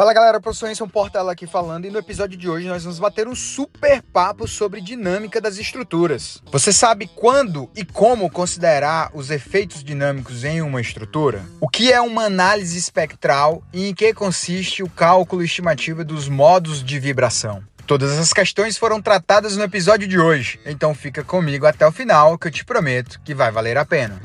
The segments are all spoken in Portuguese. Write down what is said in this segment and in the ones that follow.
Fala galera, professor Enson Portela aqui falando e no episódio de hoje nós vamos bater um super papo sobre dinâmica das estruturas. Você sabe quando e como considerar os efeitos dinâmicos em uma estrutura? O que é uma análise espectral e em que consiste o cálculo estimativa dos modos de vibração? Todas essas questões foram tratadas no episódio de hoje, então fica comigo até o final que eu te prometo que vai valer a pena.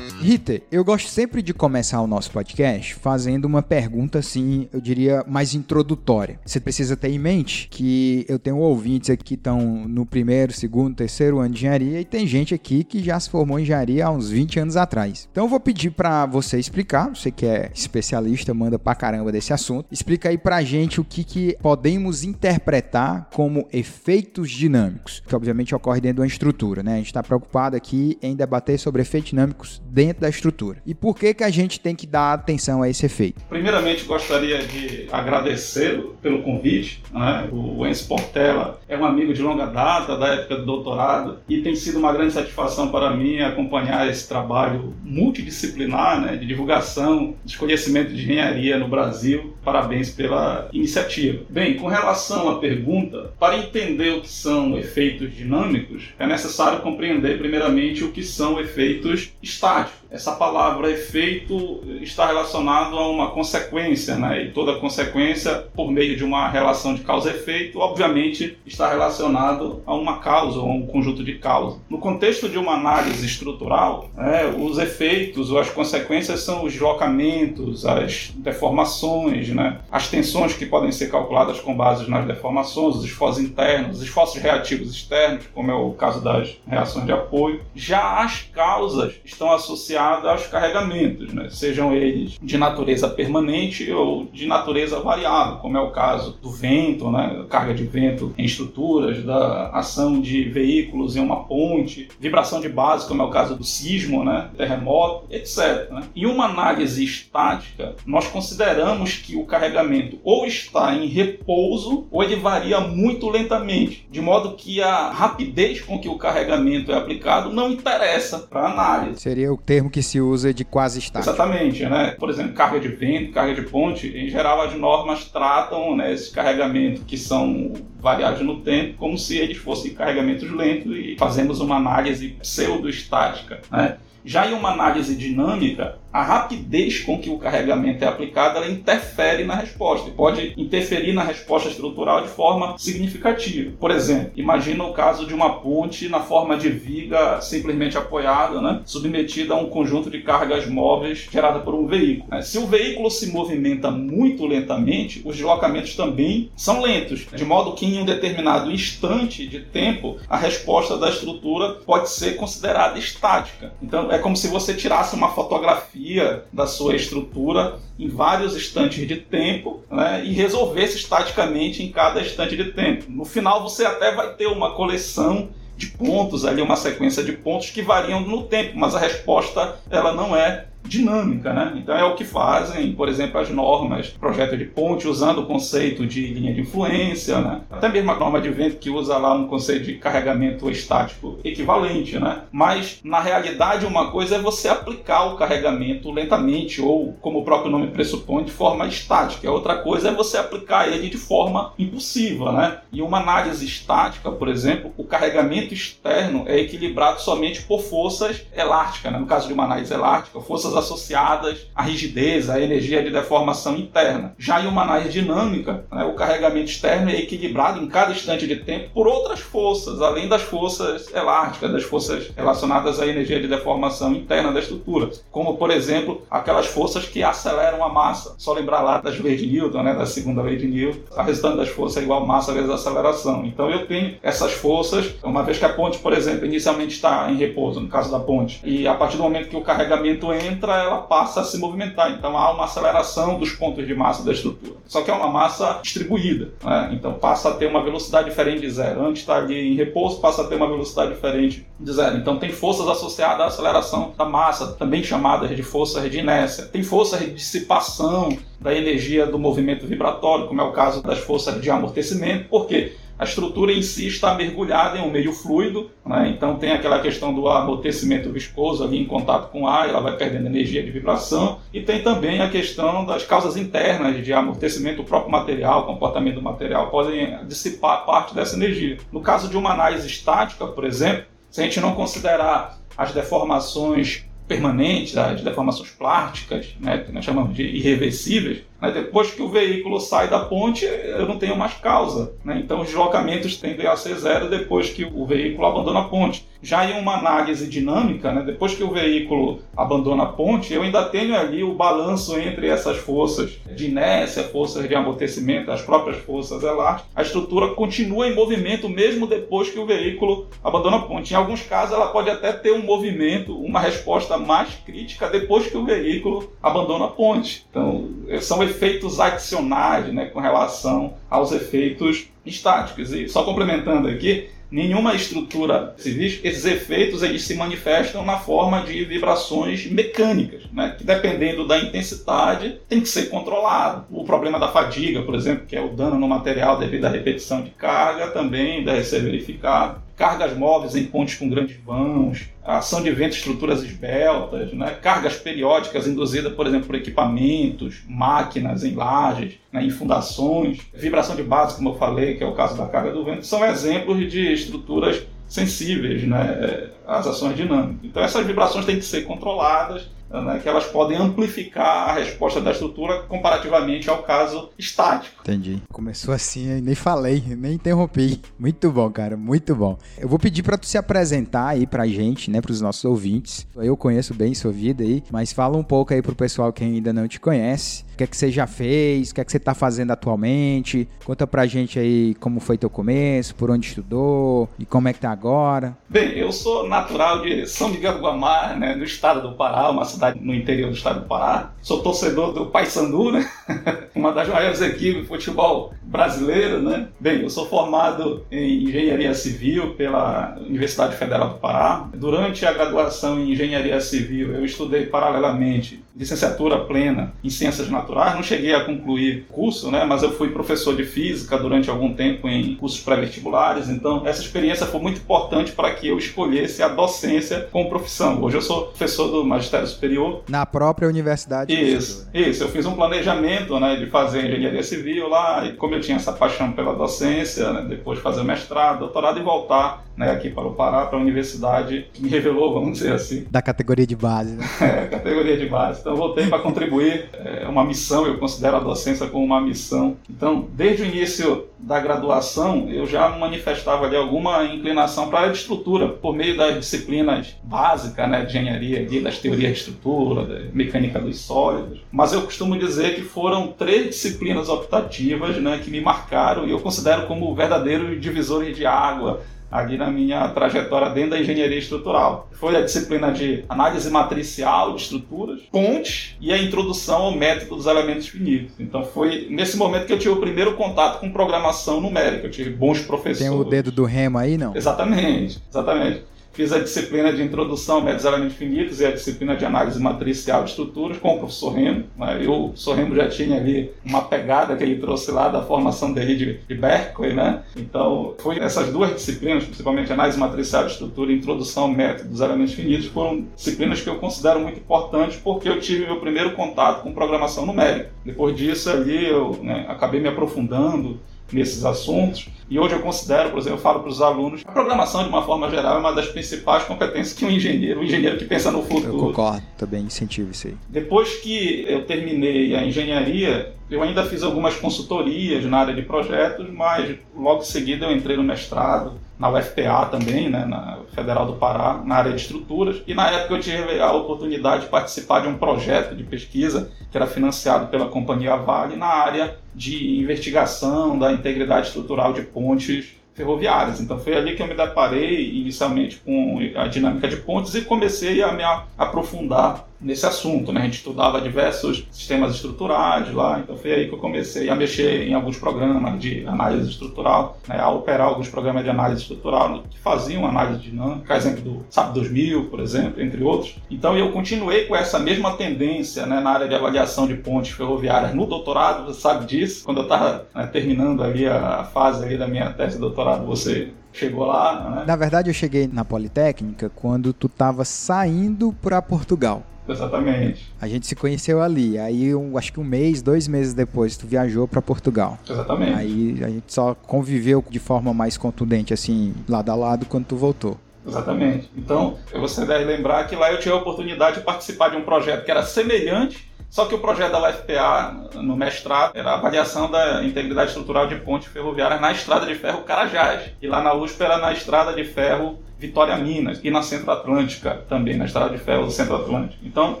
Ritter, eu gosto sempre de começar o nosso podcast fazendo uma pergunta assim, eu diria, mais introdutória. Você precisa ter em mente que eu tenho ouvintes aqui que estão no primeiro, segundo, terceiro ano de engenharia e tem gente aqui que já se formou em engenharia há uns 20 anos atrás. Então eu vou pedir para você explicar, você que é especialista, manda pra caramba desse assunto, explica aí pra gente o que, que podemos interpretar como efeitos dinâmicos, que obviamente ocorre dentro de uma estrutura, né? A gente está preocupado aqui em debater sobre efeitos dinâmicos dentro dentro da estrutura. E por que, que a gente tem que dar atenção a esse efeito? Primeiramente, gostaria de agradecê-lo pelo convite. Né? O Enzo Portela é um amigo de longa data, da época do doutorado, e tem sido uma grande satisfação para mim acompanhar esse trabalho multidisciplinar né, de divulgação de conhecimento de engenharia no Brasil. Parabéns pela iniciativa. Bem, com relação à pergunta, para entender o que são efeitos dinâmicos, é necessário compreender primeiramente o que são efeitos estáticos. Essa palavra efeito está relacionado a uma consequência, né? E toda consequência, por meio de uma relação de causa-efeito, obviamente está relacionado a uma causa ou a um conjunto de causas. No contexto de uma análise estrutural, né, os efeitos ou as consequências são os deslocamentos, as deformações, né? As tensões que podem ser calculadas com base nas deformações, os esforços internos, os esforços reativos externos, como é o caso das reações de apoio. Já as causas estão associadas associada aos carregamentos, né? sejam eles de natureza permanente ou de natureza variável, como é o caso do vento, né? carga de vento em estruturas, da ação de veículos em uma ponte, vibração de base, como é o caso do sismo, né? terremoto, etc. Né? Em uma análise estática, nós consideramos que o carregamento ou está em repouso ou ele varia muito lentamente, de modo que a rapidez com que o carregamento é aplicado não interessa para a análise. Seria o termo termo que se usa de quase estático. Exatamente, né? Por exemplo, carga de vento, carga de ponte, em geral as normas tratam né, esse carregamento que são variáveis no tempo como se eles fossem carregamentos lentos e fazemos uma análise pseudo-estática, né? Já em uma análise dinâmica, a rapidez com que o carregamento é aplicado ela interfere na resposta, pode interferir na resposta estrutural de forma significativa. Por exemplo, imagina o caso de uma ponte na forma de viga simplesmente apoiada, né, submetida a um conjunto de cargas móveis gerada por um veículo. Né. Se o veículo se movimenta muito lentamente, os deslocamentos também são lentos, de modo que em um determinado instante de tempo a resposta da estrutura pode ser considerada estática. Então é como se você tirasse uma fotografia da sua estrutura em vários instantes de tempo né, e resolvesse estaticamente em cada instante de tempo. No final, você até vai ter uma coleção de pontos ali, uma sequência de pontos que variam no tempo, mas a resposta ela não é dinâmica, né? Então é o que fazem, por exemplo, as normas, projeto de ponte usando o conceito de linha de influência, né? Até mesmo a norma de vento que usa lá um conceito de carregamento estático equivalente, né? Mas na realidade uma coisa é você aplicar o carregamento lentamente ou, como o próprio nome pressupõe, de forma estática. Outra coisa é você aplicar ele de forma impulsiva, né? E uma análise estática, por exemplo, o carregamento externo é equilibrado somente por forças elásticas, né? No caso de uma análise elástica, forças associadas à rigidez, à energia de deformação interna. Já em uma análise dinâmica, né, o carregamento externo é equilibrado em cada instante de tempo por outras forças, além das forças elásticas, das forças relacionadas à energia de deformação interna da estrutura, como por exemplo aquelas forças que aceleram a massa. Só lembrar lá das leis de Newton, né, da segunda lei de Newton, a resultante das forças é igual a massa vezes a aceleração. Então eu tenho essas forças, uma vez que a ponte, por exemplo, inicialmente está em repouso, no caso da ponte, e a partir do momento que o carregamento entra ela passa a se movimentar. Então há uma aceleração dos pontos de massa da estrutura. Só que é uma massa distribuída. Né? Então passa a ter uma velocidade diferente de zero. Antes está ali em repouso, passa a ter uma velocidade diferente de zero. Então tem forças associadas à aceleração da massa, também chamadas de forças de inércia. Tem forças de dissipação da energia do movimento vibratório, como é o caso das forças de amortecimento. Por quê? A estrutura em si está mergulhada em um meio fluido, né? então tem aquela questão do amortecimento viscoso ali em contato com o ar, ela vai perdendo energia de vibração, e tem também a questão das causas internas de amortecimento, o próprio material, o comportamento do material podem dissipar parte dessa energia. No caso de uma análise estática, por exemplo, se a gente não considerar as deformações permanentes, as deformações plásticas, né, que nós chamamos de irreversíveis, depois que o veículo sai da ponte, eu não tenho mais causa. Né, então, os deslocamentos tendem a ser zero depois que o veículo abandona a ponte. Já em uma análise dinâmica, né, depois que o veículo abandona a ponte, eu ainda tenho ali o balanço entre essas forças de inércia, forças de amortecimento, as próprias forças elásticas. A estrutura continua em movimento mesmo depois que o veículo abandona a ponte. Em alguns casos, ela pode até ter um movimento, uma resposta mais crítica depois que o veículo abandona a ponte. Então, são efeitos adicionais né, com relação aos efeitos estáticos. E só complementando aqui, nenhuma estrutura civil, esses efeitos eles se manifestam na forma de vibrações mecânicas, né, que dependendo da intensidade tem que ser controlado. O problema da fadiga, por exemplo, que é o dano no material devido à repetição de carga, também deve ser verificado cargas móveis em pontes com grandes vãos, ação de vento, estruturas esbeltas, né? cargas periódicas induzidas, por exemplo, por equipamentos, máquinas em lajes, né? em fundações, vibração de base, como eu falei, que é o caso da carga do vento, são exemplos de estruturas sensíveis né? às ações dinâmicas. Então essas vibrações têm que ser controladas né, que elas podem amplificar a resposta da estrutura comparativamente ao caso estático. Entendi. Começou assim, nem falei, nem interrompi. Muito bom, cara, muito bom. Eu vou pedir para tu se apresentar aí pra gente, né, pros nossos ouvintes. Eu conheço bem sua vida aí, mas fala um pouco aí pro pessoal que ainda não te conhece. O que é que você já fez? O que é que você tá fazendo atualmente? Conta pra gente aí como foi teu começo, por onde estudou e como é que tá agora. Bem, eu sou natural de São Miguel do Guamar, né, no estado do Pará, uma cidade no interior do estado do Pará. Sou torcedor do Paysandu, né? uma das maiores equipes de futebol brasileiro, né? Bem, eu sou formado em engenharia civil pela Universidade Federal do Pará. Durante a graduação em engenharia civil, eu estudei paralelamente licenciatura plena em ciências naturais. Não cheguei a concluir curso, né? Mas eu fui professor de física durante algum tempo em cursos pré-vestibulares. Então, essa experiência foi muito importante para que eu escolhesse a docência como profissão. Hoje eu sou professor do magistério superior. Na própria universidade. Isso, isso. Eu fiz um planejamento, né, de fazer engenharia civil lá e como eu tinha essa paixão pela docência, né, depois fazer mestrado, doutorado e voltar né, aqui para o Pará, para a universidade que me revelou, vamos dizer assim. Da categoria de base. Né? É, categoria de base. Então, voltei para contribuir. É uma missão, eu considero a docência como uma missão. Então, desde o início da graduação, eu já manifestava ali alguma inclinação para a área de estrutura, por meio das disciplinas básicas né, de engenharia, ali, das teorias de estrutura, da mecânica dos sólidos. Mas eu costumo dizer que foram três disciplinas optativas né, que me marcaram e eu considero como verdadeiros divisores de água ali na minha trajetória dentro da engenharia estrutural. Foi a disciplina de análise matricial de estruturas, pontes e a introdução ao método dos elementos finitos. Então foi nesse momento que eu tive o primeiro contato com programação numérica. Eu tive bons professores. Tem o dedo do remo aí, não? Exatamente, exatamente. Fiz a disciplina de introdução a métodos elementos finitos e a disciplina de análise matricial de estruturas com o professor Remo. Né? Eu, o professor Remo já tinha ali uma pegada que ele trouxe lá da formação dele de, de Berkeley, né? Então, foi essas duas disciplinas, principalmente análise matricial de estrutura e introdução ao método dos elementos finitos, foram disciplinas que eu considero muito importantes porque eu tive meu primeiro contato com programação numérica. Depois disso, ali, eu né, acabei me aprofundando nesses assuntos. E hoje eu considero, por exemplo, eu falo para os alunos, a programação de uma forma geral é uma das principais competências que um engenheiro, um engenheiro que pensa no futuro. Eu concordo, também incentivo isso aí. Depois que eu terminei a engenharia, eu ainda fiz algumas consultorias na área de projetos, mas logo em seguida eu entrei no mestrado na UFPA também, né, na Federal do Pará, na área de estruturas. E na época eu tive a oportunidade de participar de um projeto de pesquisa que era financiado pela companhia Vale na área de investigação da integridade estrutural de pontes ferroviárias. Então foi ali que eu me deparei inicialmente com a dinâmica de pontes e comecei a me aprofundar nesse assunto, né? A gente estudava diversos sistemas estruturais lá, então foi aí que eu comecei a mexer em alguns programas de análise estrutural, né? a operar alguns programas de análise estrutural que faziam análise dinâmica, exemplo do SAP 2000, por exemplo, entre outros. Então eu continuei com essa mesma tendência né, na área de avaliação de pontes ferroviárias no doutorado, você sabe disso, quando eu estava né, terminando ali a fase ali da minha tese de doutorado, você chegou lá, né? Na verdade, eu cheguei na Politécnica quando tu estava saindo para Portugal. Exatamente. A gente se conheceu ali. Aí, um, acho que um mês, dois meses depois, tu viajou para Portugal. Exatamente. Aí a gente só conviveu de forma mais contundente, assim, lado a lado, quando tu voltou. Exatamente. Então, você deve lembrar que lá eu tive a oportunidade de participar de um projeto que era semelhante só que o projeto da UFPA no mestrado era a avaliação da integridade estrutural de pontes ferroviárias na estrada de ferro Carajás. E lá na USP era na estrada de ferro Vitória Minas e na Centro Atlântica também, na estrada de ferro do Centro Atlântico. Então,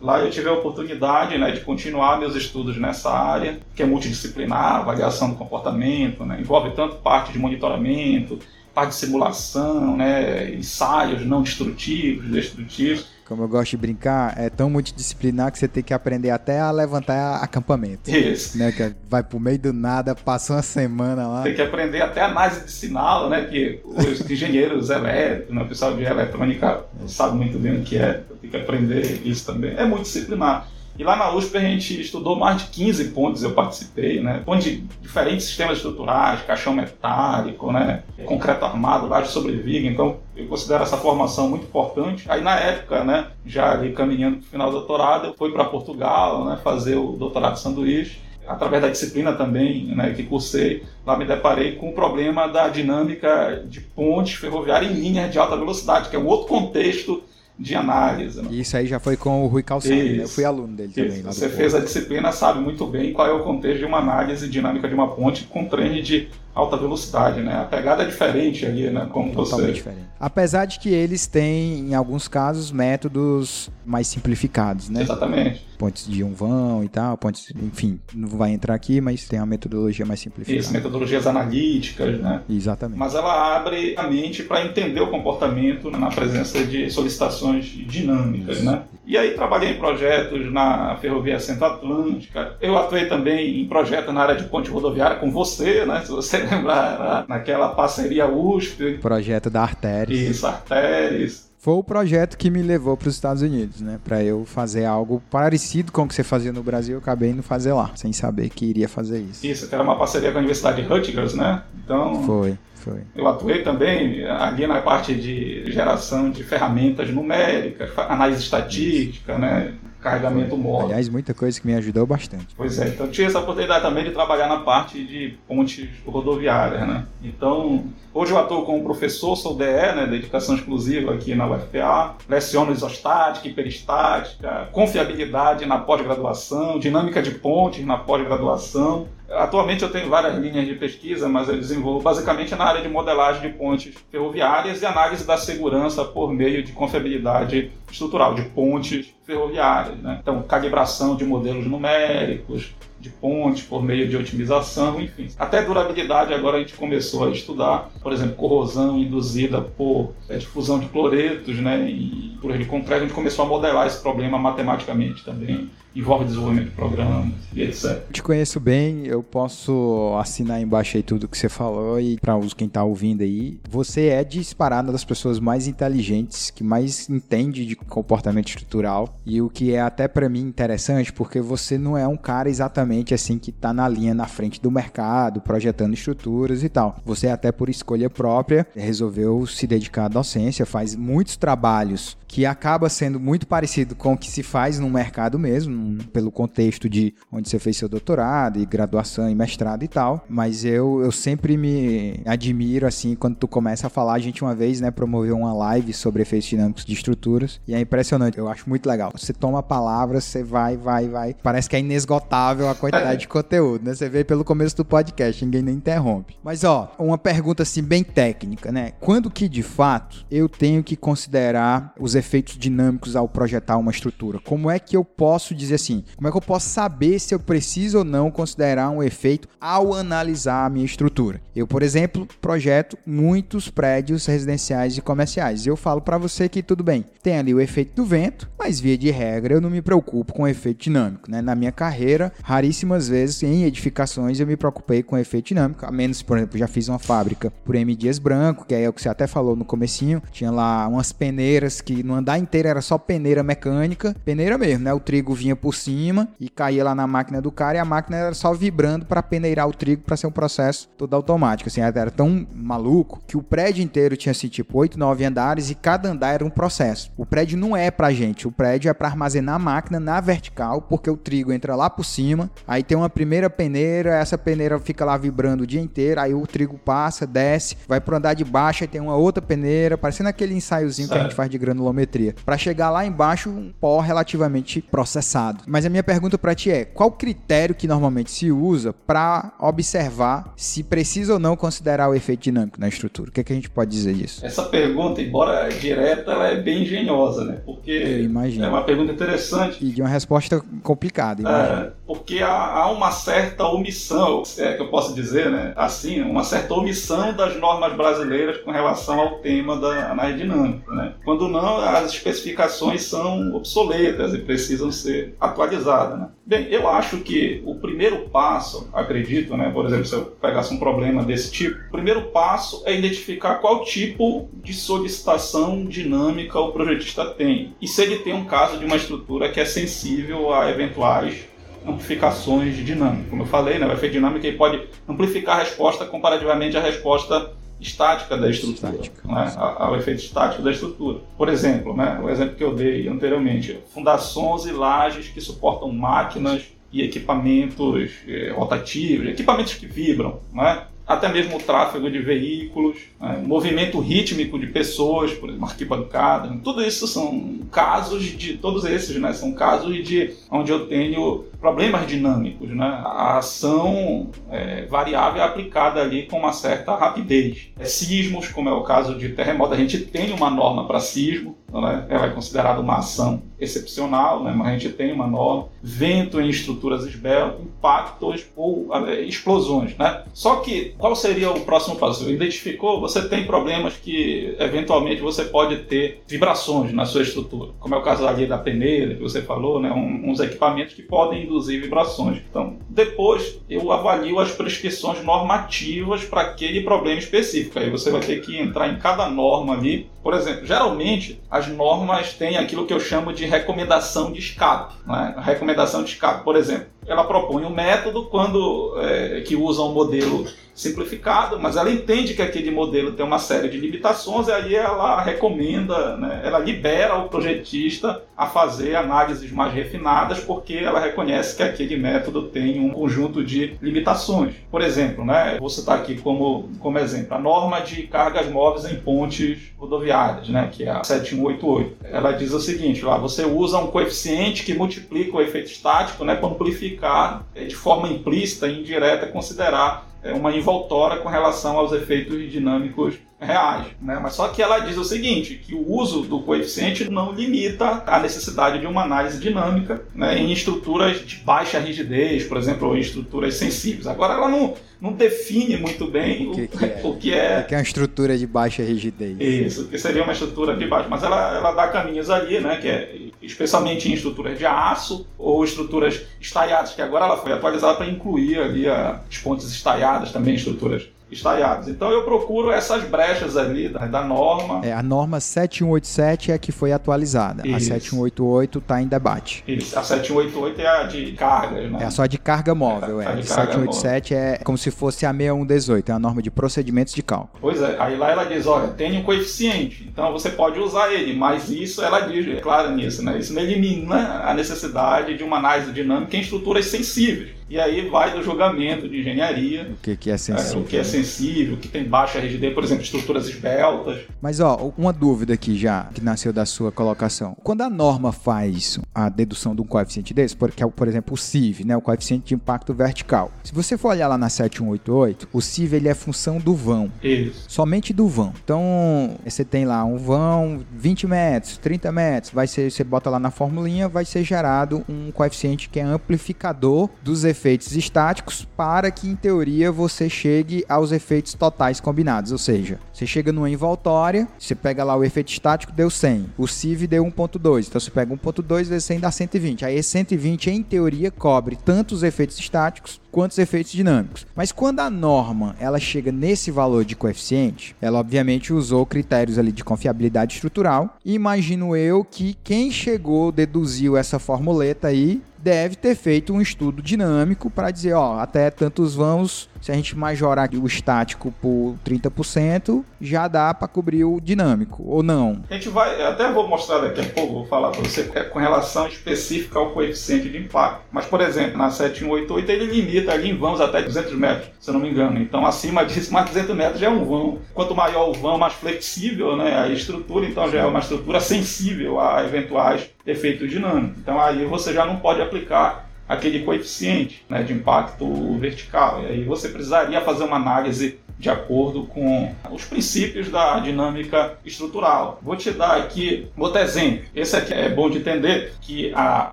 lá eu tive a oportunidade né, de continuar meus estudos nessa área, que é multidisciplinar, avaliação do comportamento, né, envolve tanto parte de monitoramento, parte de simulação, né, ensaios não destrutivos, destrutivos como eu gosto de brincar, é tão multidisciplinar que você tem que aprender até a levantar acampamento. Isso. Né? Que vai pro meio do nada, passa uma semana lá. Tem que aprender até análise de sinal, né? Que os engenheiros elétricos, né? o pessoal de eletrônica sabe muito bem o que é. Tem que aprender isso também. É multidisciplinar. E lá na USP a gente estudou mais de 15 pontos, eu participei, né? Pontos de diferentes sistemas estruturais, caixão metálico, né? Concreto armado, laje sobre viga. Então, eu considero essa formação muito importante. Aí na época, né? Já ali caminhando para o final do doutorado, eu fui para Portugal, né? Fazer o doutorado de sanduíche através da disciplina também né, que cursei, lá me deparei com o problema da dinâmica de pontes ferroviárias em linhas de alta velocidade, que é um outro contexto de análise. Né? Isso aí já foi com o Rui Calçani, né? eu fui aluno dele Isso. também. Você fez a disciplina, sabe muito bem qual é o contexto de uma análise dinâmica de uma ponte com trem de alta velocidade, né? A pegada é diferente ali, né? Como Totalmente você... diferente. Apesar de que eles têm, em alguns casos, métodos mais simplificados, né? Exatamente. Pontes de um vão e tal, pontes, enfim, não vai entrar aqui, mas tem uma metodologia mais simplificada. Isso, metodologias analíticas, né? Exatamente. Mas ela abre a mente para entender o comportamento na presença de solicitações dinâmicas, Isso. né? E aí trabalhei em projetos na Ferrovia Centro-Atlântica. Eu atuei também em projetos na área de ponte rodoviária com você, né? Se você lembrar, naquela parceria USP. Projeto da Artéries. Isso, Artéries. Foi o projeto que me levou para os Estados Unidos, né? Para eu fazer algo parecido com o que você fazia no Brasil, eu acabei indo fazer lá, sem saber que iria fazer isso. Isso, era uma parceria com a Universidade de Rutgers, né? Então. Foi. Foi. Eu atuei também ali na parte de geração de ferramentas numéricas, análise estatística, né? Carregamento móvel. Aliás, muita coisa que me ajudou bastante. Pois é, então tive essa oportunidade também de trabalhar na parte de pontes rodoviárias, né? Então, hoje eu atuo como professor, sou DE, né, dedicação exclusiva aqui na UFPA, leciono isostática, hiperestática, confiabilidade na pós-graduação, dinâmica de pontes na pós-graduação, Atualmente eu tenho várias linhas de pesquisa, mas eu desenvolvo basicamente na área de modelagem de pontes ferroviárias e análise da segurança por meio de confiabilidade estrutural de pontes ferroviárias. Né? Então, calibração de modelos numéricos, de pontes por meio de otimização, enfim. Até durabilidade agora a gente começou a estudar, por exemplo, corrosão induzida por é, difusão de cloretos, né, e por de concreto, a gente começou a modelar esse problema matematicamente também envolve desenvolvimento de programas e etc. Te conheço bem, eu posso assinar embaixo aí tudo que você falou e para quem tá ouvindo aí, você é disparado das pessoas mais inteligentes, que mais entende de comportamento estrutural e o que é até para mim interessante, porque você não é um cara exatamente assim que tá na linha na frente do mercado, projetando estruturas e tal. Você até por escolha própria resolveu se dedicar à docência, faz muitos trabalhos que acaba sendo muito parecido com o que se faz no mercado mesmo, pelo contexto de onde você fez seu doutorado e graduação e mestrado e tal. Mas eu, eu sempre me admiro, assim, quando tu começa a falar, a gente uma vez, né, promoveu uma live sobre efeitos dinâmicos de estruturas e é impressionante, eu acho muito legal. Você toma a palavra, você vai, vai, vai, parece que é inesgotável quantidade de conteúdo, né? Você vê pelo começo do podcast, ninguém nem interrompe. Mas ó, uma pergunta assim bem técnica, né? Quando que de fato eu tenho que considerar os efeitos dinâmicos ao projetar uma estrutura? Como é que eu posso dizer assim? Como é que eu posso saber se eu preciso ou não considerar um efeito ao analisar a minha estrutura? Eu, por exemplo, projeto muitos prédios residenciais e comerciais. Eu falo para você que tudo bem, tem ali o efeito do vento, mas via de regra eu não me preocupo com o efeito dinâmico, né? Na minha carreira, raríssimas vezes em edificações eu me preocupei com efeito dinâmico, a menos, por exemplo, já fiz uma fábrica por M Dias Branco, que é o que você até falou no comecinho, tinha lá umas peneiras que no andar inteiro era só peneira mecânica, peneira mesmo, né? O trigo vinha por cima e caía lá na máquina do cara e a máquina era só vibrando para peneirar o trigo para ser um processo todo automático, assim, era tão maluco que o prédio inteiro tinha assim, tipo 8, 9 andares e cada andar era um processo. O prédio não é pra gente, o prédio é para armazenar a máquina na vertical, porque o trigo entra lá por cima, aí tem uma primeira peneira, essa peneira fica lá vibrando o dia inteiro, aí o trigo passa, desce, vai pro andar de baixo, aí tem uma outra peneira, parecendo aquele ensaiozinho que a gente faz de granulometria, para chegar lá embaixo um pó relativamente processado. Mas a minha pergunta para ti é, qual critério que normalmente se usa para observar se precisa ou não considerar o efeito dinâmico na estrutura? O que, é que a gente pode dizer disso? Essa pergunta, embora direta, ela é bem engenhosa, né? Porque é uma pergunta interessante. E de uma resposta complicada, É, porque há, há, uma certa omissão, é que eu posso dizer, né? Assim, uma certa omissão das normas brasileiras com relação ao tema da análise dinâmica, né? Quando não, as especificações são obsoletas e precisam ser atualizadas, né? Bem, eu acho que o primeiro passo, acredito, né? Por exemplo, se eu pegasse um problema desse tipo, o primeiro passo é identificar qual tipo de solicitação dinâmica o projetista tem e se ele tem um caso de uma estrutura que é sensível a eventuais amplificações de dinâmica. Como eu falei, né, o efeito dinâmico ele pode amplificar a resposta comparativamente à resposta estática da estrutura, estática, né, ao efeito estático da estrutura. Por exemplo, né, o exemplo que eu dei anteriormente, fundações e lajes que suportam máquinas e equipamentos eh, rotativos, equipamentos que vibram, né? Até mesmo o tráfego de veículos, né, movimento rítmico de pessoas, por exemplo, arquibancada, tudo isso são casos de todos esses, né, são casos de onde eu tenho problemas dinâmicos, né, a ação é, variável é aplicada ali com uma certa rapidez. É, sismos, como é o caso de terremoto, a gente tem uma norma para sismo, né, ela é considerada uma ação excepcional, né, mas a gente tem uma norma. Vento em estruturas esbeltas, impactos ou é, explosões, né? Só que qual seria o próximo passo? Identificou? Você tem problemas que eventualmente você pode ter vibrações na sua estrutura, como é o caso ali da peneira que você falou, né? Um, uns equipamentos que podem induzir vibrações. Então, depois eu avalio as prescrições normativas para aquele problema específico. Aí você vai ter que entrar em cada norma ali. Por exemplo, geralmente as normas têm aquilo que eu chamo de recomendação de escape. Né? Recomendação de escape, por exemplo, ela propõe um método quando é, que usa um modelo simplificado, mas ela entende que aquele modelo tem uma série de limitações e aí ela recomenda, né, ela libera o projetista a fazer análises mais refinadas porque ela reconhece que aquele método tem um conjunto de limitações. Por exemplo, né, vou citar aqui como, como exemplo a norma de cargas móveis em pontes rodoviárias, né, que é a 7188. Ela diz o seguinte, lá você usa um coeficiente que multiplica o efeito estático né, para amplificar de forma implícita indireta considerar é uma envoltória com relação aos efeitos dinâmicos reais. Né? Mas só que ela diz o seguinte, que o uso do coeficiente não limita a necessidade de uma análise dinâmica né, em estruturas de baixa rigidez, por exemplo, ou em estruturas sensíveis. Agora ela não, não define muito bem o que, que, é. o que é. O que é uma estrutura de baixa rigidez. Isso, que seria uma estrutura de baixa. Mas ela, ela dá caminhos ali, né? Que é especialmente em estruturas de aço ou estruturas estaiadas, que agora ela foi atualizada para incluir ali as pontes estaiadas também, estruturas estaiados. Então eu procuro essas brechas ali da, da, norma. É, a norma 7187 é a que foi atualizada. Isso. A 7188 está em debate. Isso, a 7188 é a de cargas, né? É só de carga móvel, é. A, a, a 787 móvel. é como se fosse a 6118, é a norma de procedimentos de cálculo. Pois é, aí lá ela diz, olha, tem um coeficiente, então você pode usar ele, mas isso ela diz, é claro nisso, né? Isso não elimina a necessidade de uma análise dinâmica em estruturas sensíveis. E aí vai do julgamento de engenharia. O que, que é sensível. É, o que é sensível, o que tem baixa rigidez, por exemplo, estruturas esbeltas. Mas, ó, uma dúvida aqui já, que nasceu da sua colocação. Quando a norma faz a dedução de um coeficiente desse, que é, por exemplo, o CIV, né, o coeficiente de impacto vertical. Se você for olhar lá na 7188, o CIV ele é função do vão. Isso. Somente do vão. Então, você tem lá um vão 20 metros, 30 metros, vai ser, você bota lá na formulinha, vai ser gerado um coeficiente que é amplificador dos efeitos estáticos para que, em teoria, você chegue aos efeitos totais combinados. Ou seja, você chega numa envoltória, você pega lá o efeito estático, deu 100. O CIV deu 1.2. Então, você pega 1.2 vezes 100 dá 120. Aí, esse 120, em teoria, cobre tanto os efeitos estáticos quanto os efeitos dinâmicos. Mas quando a norma ela chega nesse valor de coeficiente, ela obviamente usou critérios ali de confiabilidade estrutural. Imagino eu que quem chegou, deduziu essa formuleta aí, deve ter feito um estudo dinâmico para dizer, ó, até tantos vamos, se a gente majorar o estático por 30%, já dá para cobrir o dinâmico, ou não? A gente vai, até vou mostrar daqui a pouco, vou falar para você é com relação específica ao coeficiente de impacto. Mas, por exemplo, na 7188 ele limita ali em vãos até 200 metros, se eu não me engano. Então, acima disso, mais 200 metros já é um vão. Quanto maior o vão, mais flexível né, a estrutura, então já é uma estrutura sensível a eventuais efeitos dinâmicos. Então, aí você já não pode aplicar aquele coeficiente né, de impacto vertical. E aí você precisaria fazer uma análise de acordo com os princípios da dinâmica estrutural. Vou te dar aqui outro exemplo. Esse aqui é bom de entender que a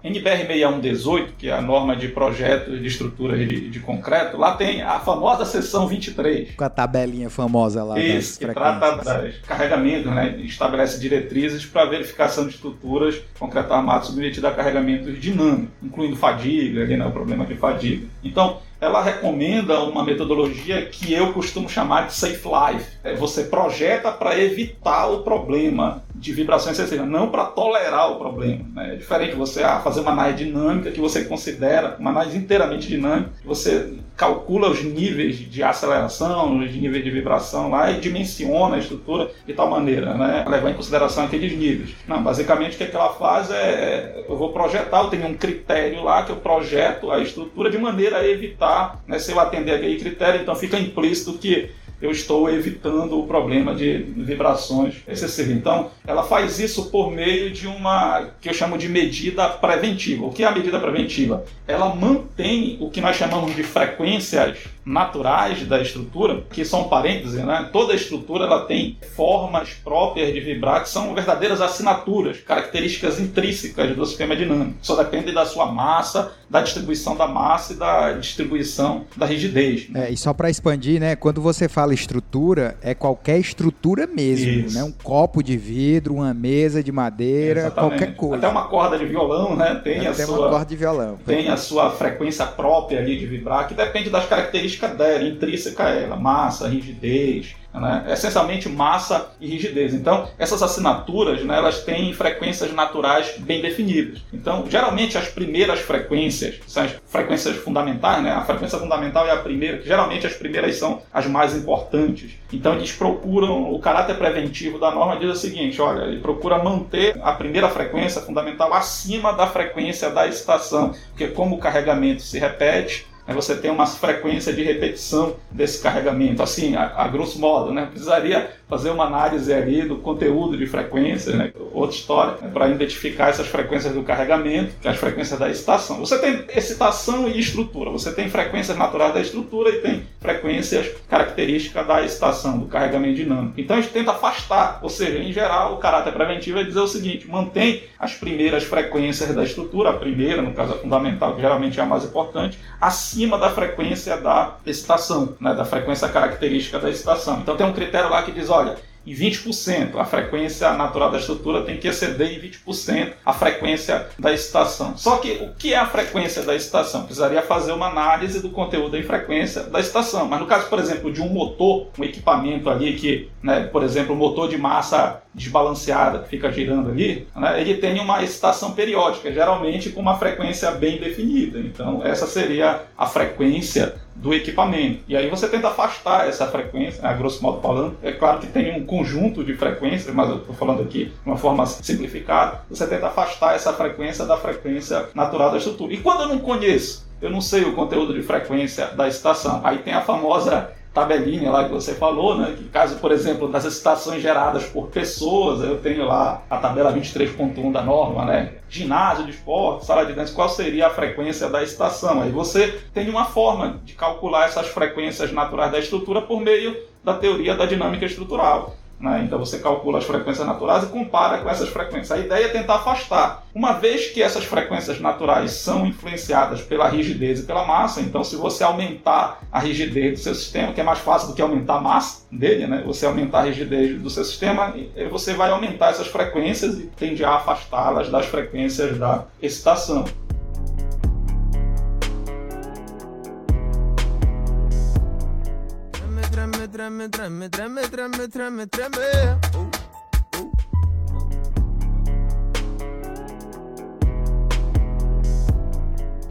NBR 6118, que é a norma de projetos de estruturas de, de, concreto, lá tem a famosa seção 23. Com a tabelinha famosa lá. Isso, que trata dos carregamentos, né? estabelece diretrizes para verificação de estruturas concreto armado submetidas a carregamentos dinâmicos, incluindo fadiga, né? o problema de fadiga. Então, ela recomenda uma metodologia que eu costumo chamar de Safe Life. É, você projeta para evitar o problema de vibração excessiva, não para tolerar o problema. Né? É diferente você ah, fazer uma análise dinâmica que você considera, uma análise inteiramente dinâmica, você calcula os níveis de aceleração, os níveis de vibração lá e dimensiona a estrutura de tal maneira, né? levar em consideração aqueles níveis. Não, basicamente o que, é ela faz é, eu vou projetar, eu tenho um critério lá que eu projeto a estrutura de maneira a evitar, né, se eu atender aquele critério, então fica implícito que eu estou evitando o problema de vibrações excessivas. Então, ela faz isso por meio de uma que eu chamo de medida preventiva. O que é a medida preventiva? Ela mantém o que nós chamamos de frequências naturais da estrutura, que são parênteses, né? Toda estrutura ela tem formas próprias de vibrar que são verdadeiras assinaturas, características intrínsecas do sistema dinâmico. Só depende da sua massa, da distribuição da massa e da distribuição da rigidez. Né? É, e só para expandir, né? Quando você fala estrutura, é qualquer estrutura mesmo, Isso. né? Um copo de vidro, uma mesa de madeira, Exatamente. qualquer coisa. Até uma corda de violão, né? Tem Até a sua corda de violão. Tem a sua frequência própria ali de vibrar, que depende das características dela, intrínseca a ela, massa, rigidez, né? essencialmente massa e rigidez. Então, essas assinaturas, né, elas têm frequências naturais bem definidas. Então, geralmente as primeiras frequências são as frequências fundamentais, né? A frequência fundamental é a primeira, geralmente as primeiras são as mais importantes. Então, eles procuram o caráter preventivo da norma diz o seguinte, olha, ele procura manter a primeira frequência fundamental acima da frequência da excitação, porque como o carregamento se repete, Aí você tem uma frequência de repetição desse carregamento, assim, a, a grosso modo, né? Precisaria fazer uma análise ali do conteúdo de frequência, né? outra história, né? para identificar essas frequências do carregamento, que é as frequências da excitação. Você tem excitação e estrutura, você tem frequências naturais da estrutura e tem frequências características da excitação, do carregamento dinâmico. Então a gente tenta afastar, ou seja, em geral, o caráter preventivo é dizer o seguinte: mantém as primeiras frequências da estrutura, a primeira, no caso a fundamental, que geralmente é a mais importante, acima da frequência da excitação, né? da frequência característica da excitação. Então tem um critério lá que diz, olha, olha, em 20%. A frequência natural da estrutura tem que exceder em 20% a frequência da excitação. Só que o que é a frequência da excitação? Precisaria fazer uma análise do conteúdo e frequência da excitação. Mas no caso, por exemplo, de um motor, um equipamento ali que, né, por exemplo, um motor de massa desbalanceada que fica girando ali, né, ele tem uma excitação periódica, geralmente com uma frequência bem definida. Então, essa seria a frequência do equipamento. E aí você tenta afastar essa frequência, a grosso modo falando. É claro que tem um conjunto de frequências, mas eu estou falando aqui de uma forma simplificada. Você tenta afastar essa frequência da frequência natural da estrutura. E quando eu não conheço eu não sei o conteúdo de frequência da estação. Aí tem a famosa tabelinha lá que você falou, né? Que caso, por exemplo, das estações geradas por pessoas, eu tenho lá a tabela 23.1 da norma, né? Ginásio de esporte, sala de dança, qual seria a frequência da estação? Aí você tem uma forma de calcular essas frequências naturais da estrutura por meio da teoria da dinâmica estrutural. Né? Então você calcula as frequências naturais e compara com essas frequências. A ideia é tentar afastar. Uma vez que essas frequências naturais são influenciadas pela rigidez e pela massa, então se você aumentar a rigidez do seu sistema, que é mais fácil do que aumentar a massa dele, né? você aumentar a rigidez do seu sistema, você vai aumentar essas frequências e tende a afastá-las das frequências da excitação. drømme, drømme, drømme, drømme, drømme, drømme.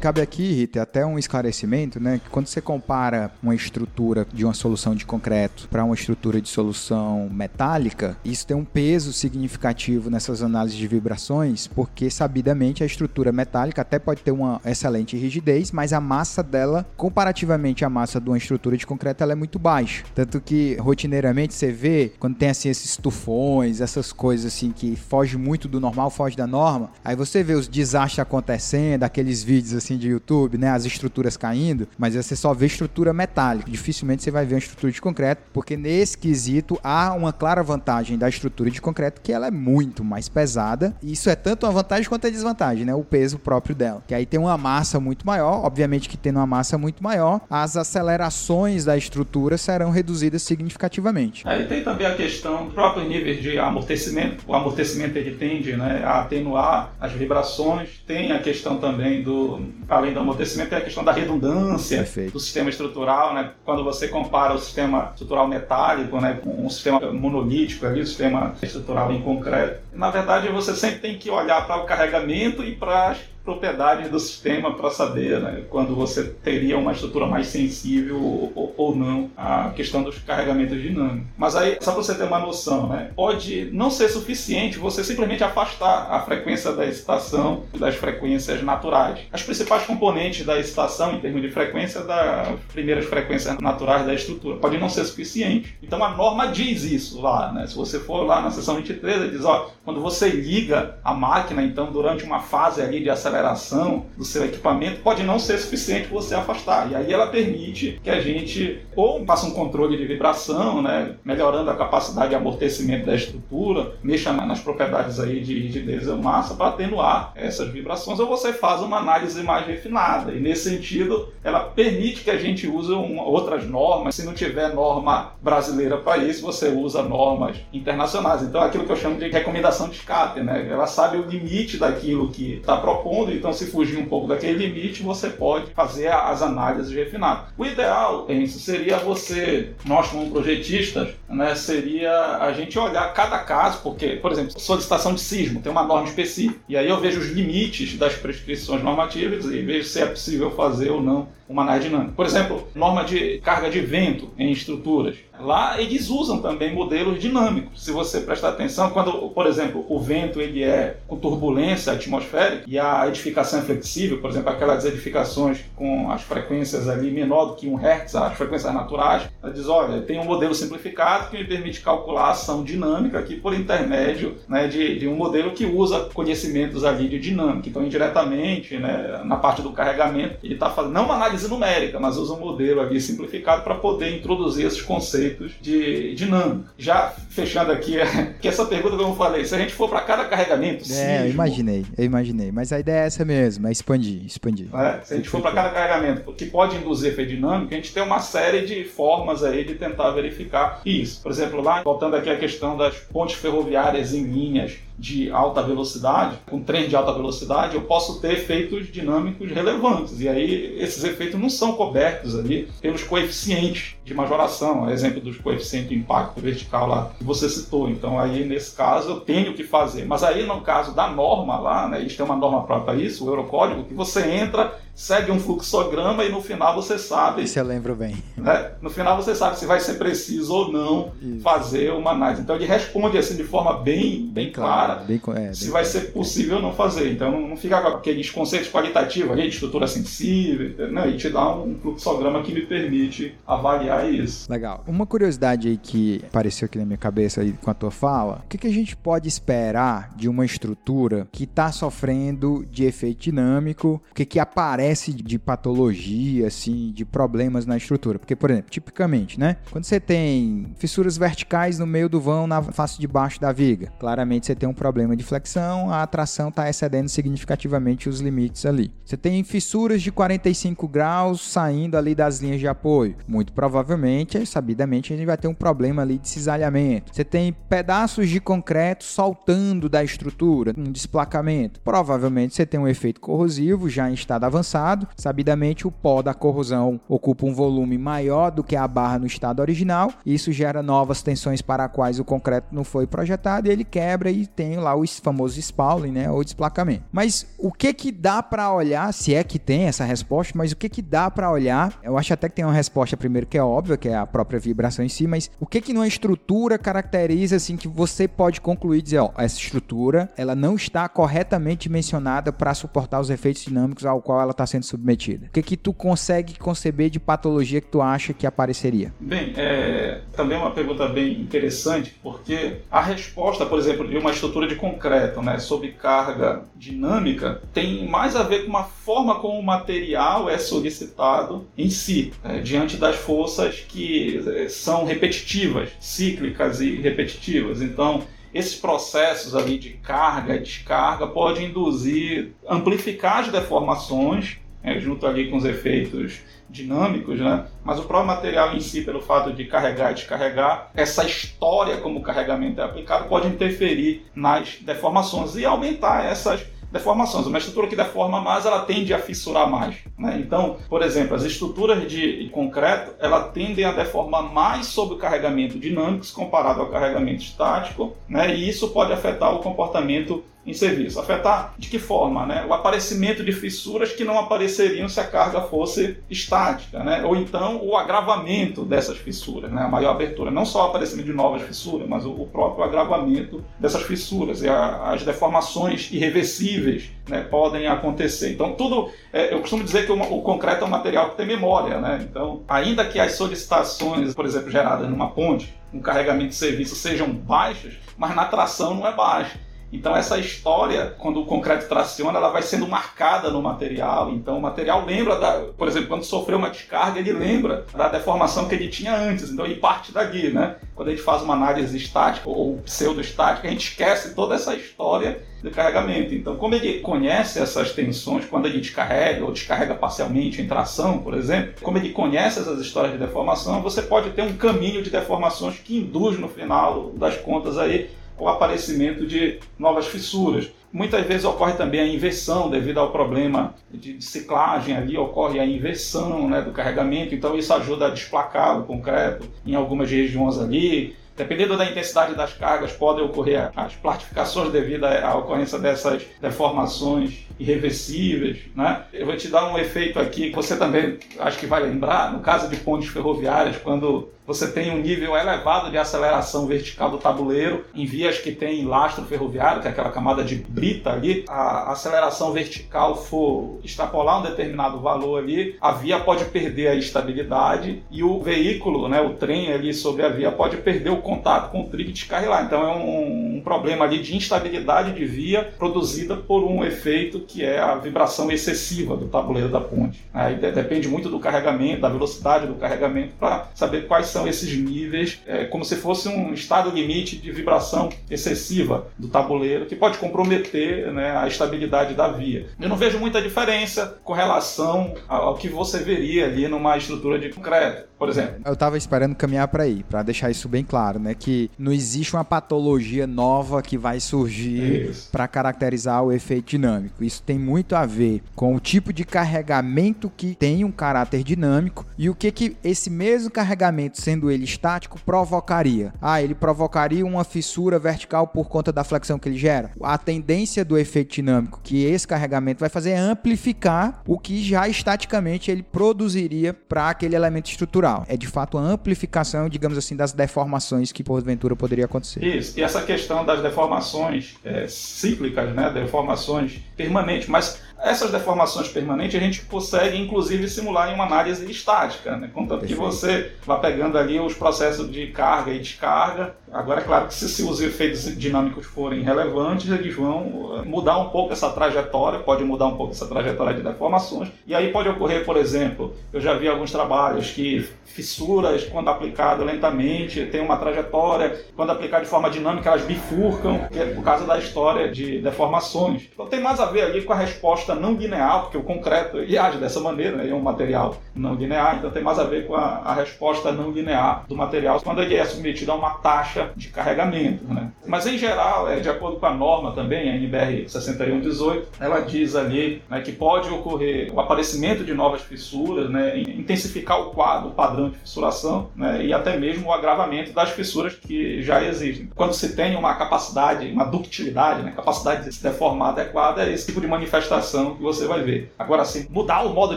Cabe aqui, Rita, até um esclarecimento, né? Que quando você compara uma estrutura de uma solução de concreto para uma estrutura de solução metálica, isso tem um peso significativo nessas análises de vibrações, porque sabidamente a estrutura metálica até pode ter uma excelente rigidez, mas a massa dela, comparativamente à massa de uma estrutura de concreto, ela é muito baixa. Tanto que rotineiramente você vê quando tem assim esses tufões, essas coisas assim que foge muito do normal, foge da norma, aí você vê os desastres acontecendo, aqueles vídeos assim assim de YouTube, né? As estruturas caindo, mas você só vê estrutura metálica. Dificilmente você vai ver uma estrutura de concreto, porque nesse quesito há uma clara vantagem da estrutura de concreto que ela é muito mais pesada. E isso é tanto uma vantagem quanto a desvantagem, né? O peso próprio dela. Que aí tem uma massa muito maior, obviamente que tendo uma massa muito maior, as acelerações da estrutura serão reduzidas significativamente. Aí tem também a questão do próprio nível de amortecimento. O amortecimento ele tende né, a atenuar as vibrações. Tem a questão também do além do amortecimento, é a questão da redundância Perfeito. do sistema estrutural, né? Quando você compara o sistema estrutural metálico, né, com um sistema monolítico ali, o sistema estrutural em concreto, na verdade você sempre tem que olhar para o carregamento e para as propriedades do sistema para saber né, quando você teria uma estrutura mais sensível ou, ou, não à questão dos carregamentos dinâmicos. Mas aí, só para você ter uma noção, né, pode não ser suficiente você simplesmente afastar a frequência da excitação das frequências naturais. As principais componentes da excitação, em termos de frequência, das primeiras frequências naturais da estrutura, pode não ser suficiente. Então a norma diz isso lá. Né? Se você for lá na seção 23, ele diz, ó, quando você liga a máquina, então durante uma fase ali de aceleração do seu equipamento pode não ser suficiente para você afastar. E aí ela permite que a gente ou faça um controle de vibração, né, melhorando a capacidade de amortecimento da estrutura, mexa nas propriedades aí de rigidez ou massa para atenuar essas vibrações, ou você faz uma análise mais refinada. E nesse sentido, ela permite que a gente use uma, outras normas. Se não tiver norma brasileira para isso, você usa normas internacionais. Então, aquilo que eu chamo de recomendação de escape, né? Ela sabe o limite daquilo que está propondo então se fugir um pouco daquele limite, você pode fazer as análises refinadas. O ideal, isso seria você, nós como projetistas, né, seria a gente olhar cada caso, porque, por exemplo, solicitação de sismo tem uma norma específica, e aí eu vejo os limites das prescrições normativas e vejo se é possível fazer ou não uma análise dinâmica. Por exemplo, norma de carga de vento em estruturas. Lá eles usam também modelos dinâmicos. Se você prestar atenção, quando, por exemplo, o vento ele é com turbulência atmosférica e a edificação é flexível, por exemplo, aquelas edificações com as frequências ali menor do que 1 Hz, as frequências naturais, ela diz, olha, tem um modelo simplificado que me permite calcular a ação dinâmica aqui por intermédio né, de, de um modelo que usa conhecimentos ali de dinâmica. Então, indiretamente, né, na parte do carregamento, ele está fazendo não uma análise numérica, mas usa um modelo ali simplificado para poder introduzir esses conceitos conceitos de dinâmica. Já fechando aqui, que essa pergunta que eu falei, se a gente for para cada carregamento. É, eu imaginei, eu imaginei. Mas a ideia é essa mesmo, é expandir, expandir. É, se a gente for para cada carregamento que pode induzir efeito dinâmico, a gente tem uma série de formas aí de tentar verificar isso. Por exemplo, lá, voltando aqui à questão das pontes ferroviárias em linhas de alta velocidade, com trem de alta velocidade, eu posso ter efeitos dinâmicos relevantes. E aí esses efeitos não são cobertos ali pelos coeficientes de majoração, exemplo dos coeficientes de impacto vertical lá que você citou. Então aí nesse caso eu tenho que fazer. Mas aí no caso da norma lá, né, eles têm uma norma própria para isso, o Eurocódigo, que você entra segue um fluxograma e no final você sabe. Isso eu lembro bem. Né? No final você sabe se vai ser preciso ou não Isso. fazer uma análise. Então ele responde assim de forma bem, bem clara bem, é, se bem vai ser possível ou não fazer. Então não, não fica com aqueles conceitos qualitativos ali de estrutura sensível, né? e te dá um fluxograma que me permite avaliar isso. Legal. Uma curiosidade aí que apareceu aqui na minha cabeça aí com a tua fala, o que, que a gente pode esperar de uma estrutura que está sofrendo de efeito dinâmico, o que, que aparece de patologia, assim, de problemas na estrutura? Porque, por exemplo, tipicamente, né? Quando você tem fissuras verticais no meio do vão na face de baixo da viga, claramente você tem um problema de flexão, a atração está excedendo significativamente os limites ali. Você tem fissuras de 45 graus saindo ali das linhas de apoio. Muito provavelmente, sabidamente, a gente vai ter um problema ali de cisalhamento. Você tem pedaços de concreto soltando da estrutura, um desplacamento. Provavelmente você tem um efeito corrosivo já em estado avançado. Sabidamente, o pó da corrosão ocupa um volume maior do que a barra no estado original. Isso gera novas tensões para as quais o concreto não foi projetado e ele quebra e tem lá o famoso spalling, né, ou desplacamento. Mas o que que dá para olhar, se é que tem essa resposta, mas o que que dá para olhar? Eu acho até que tem uma resposta primeiro que é óbvia, que é a própria vibração em si, mas o que que numa estrutura caracteriza assim que você pode concluir dizer, ó, essa estrutura, ela não está corretamente mencionada para suportar os efeitos dinâmicos ao qual ela está sendo submetida. O que que tu consegue conceber de patologia que tu acha que apareceria? Bem, é também uma pergunta bem interessante, porque a resposta, por exemplo, de uma estrutura de concreto, né, sob carga dinâmica, tem mais a ver com uma forma como o material é solicitado em si, né, diante das forças que eh, são repetitivas, cíclicas e repetitivas. Então, esses processos ali de carga e descarga podem induzir, amplificar as deformações, né, junto ali com os efeitos dinâmicos, né? Mas o próprio material em si, pelo fato de carregar e descarregar, essa história como o carregamento é aplicado pode interferir nas deformações e aumentar essas deformações. Uma estrutura que deforma mais, ela tende a fissurar mais. Né? Então, por exemplo, as estruturas de concreto, ela tendem a deformar mais sob o carregamento dinâmico comparado ao carregamento estático, né? e isso pode afetar o comportamento em serviço. Afetar de que forma? Né? O aparecimento de fissuras que não apareceriam se a carga fosse estática, né? ou então o agravamento dessas fissuras, né? a maior abertura. Não só o aparecimento de novas fissuras, mas o próprio agravamento dessas fissuras e a, as deformações irreversíveis né? podem acontecer. Então, tudo. É, eu costumo dizer que o, o, concreto é um material que tem memória. Né? Então, ainda que as solicitações, por exemplo, geradas numa ponte, um carregamento de serviço sejam baixas, mas na tração não é baixa. Então essa história, quando o concreto traciona, ela vai sendo marcada no material. Então o material lembra da, por exemplo, quando sofreu uma descarga, ele lembra da deformação que ele tinha antes. Então ele parte daqui, né? Quando a gente faz uma análise estática ou pseudo-estática, a gente esquece toda essa história do carregamento. Então, como ele conhece essas tensões quando ele descarrega ou descarrega parcialmente em tração, por exemplo, como ele conhece essas histórias de deformação, você pode ter um caminho de deformações que induz no final das contas aí o aparecimento de novas fissuras. Muitas vezes ocorre também a inversão devido ao problema de ciclagem ali, ocorre a inversão né, do carregamento, então isso ajuda a desplacar o concreto em algumas regiões ali. Dependendo da intensidade das cargas, podem ocorrer as platificações devido à ocorrência dessas deformações irreversíveis. Né? Eu vou te dar um efeito aqui que você também acho que vai lembrar, no caso de pontes ferroviárias, quando você tem um nível elevado de aceleração vertical do tabuleiro em vias que tem lastro ferroviário, que é aquela camada de brita ali, a aceleração vertical for extrapolar um determinado valor ali, a via pode perder a estabilidade e o veículo, né, o trem ali sobre a via pode perder o contato com o trilho e descarrilar. Então é um, um problema ali de instabilidade de via produzida por um efeito que é a vibração excessiva do tabuleiro da ponte. Aí depende muito do carregamento, da velocidade do carregamento para saber quais são esses níveis, é, como se fosse um estado limite de vibração excessiva do tabuleiro, que pode comprometer né, a estabilidade da via. Eu não vejo muita diferença com relação ao que você veria ali numa estrutura de concreto. Por exemplo. Eu estava esperando caminhar para aí, para deixar isso bem claro, né? Que não existe uma patologia nova que vai surgir para caracterizar o efeito dinâmico. Isso tem muito a ver com o tipo de carregamento que tem um caráter dinâmico e o que que esse mesmo carregamento, sendo ele estático, provocaria. Ah, ele provocaria uma fissura vertical por conta da flexão que ele gera. A tendência do efeito dinâmico que esse carregamento vai fazer é amplificar o que já estaticamente ele produziria para aquele elemento estrutural. É de fato a amplificação, digamos assim, das deformações que porventura poderia acontecer. Isso. E essa questão das deformações é, cíclicas, né, deformações permanentes, mas essas deformações permanentes a gente consegue, inclusive, simular em uma análise estática, né? contanto Perfeito. que você vá pegando ali os processos de carga e descarga. Agora, é claro que se, se os efeitos dinâmicos forem relevantes, eles vão eh, mudar um pouco essa trajetória, pode mudar um pouco essa trajetória de deformações. E aí pode ocorrer, por exemplo, eu já vi alguns trabalhos que fissuras, quando aplicado lentamente, tem uma trajetória, quando aplicado de forma dinâmica, elas bifurcam, que é por causa da história de deformações. Então tem mais a ver ali com a resposta não linear, porque o concreto ele age dessa maneira, né? é um material não linear, então tem mais a ver com a, a resposta não linear do material quando ele é submetido a uma taxa de carregamento. Né? Mas em geral, é, de acordo com a norma também, a NBR 6118, ela diz ali né, que pode ocorrer o aparecimento de novas fissuras, né, intensificar o quadro, o padrão de fissuração né, e até mesmo o agravamento das fissuras que já existem. Quando se tem uma capacidade, uma ductilidade, né, capacidade de se deformar adequada, é esse tipo de manifestação que você vai ver. Agora, assim, mudar o modo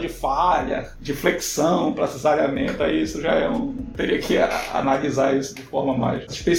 de falha, de flexão para cesariamento, aí isso já é um. teria que analisar isso de forma mais específica.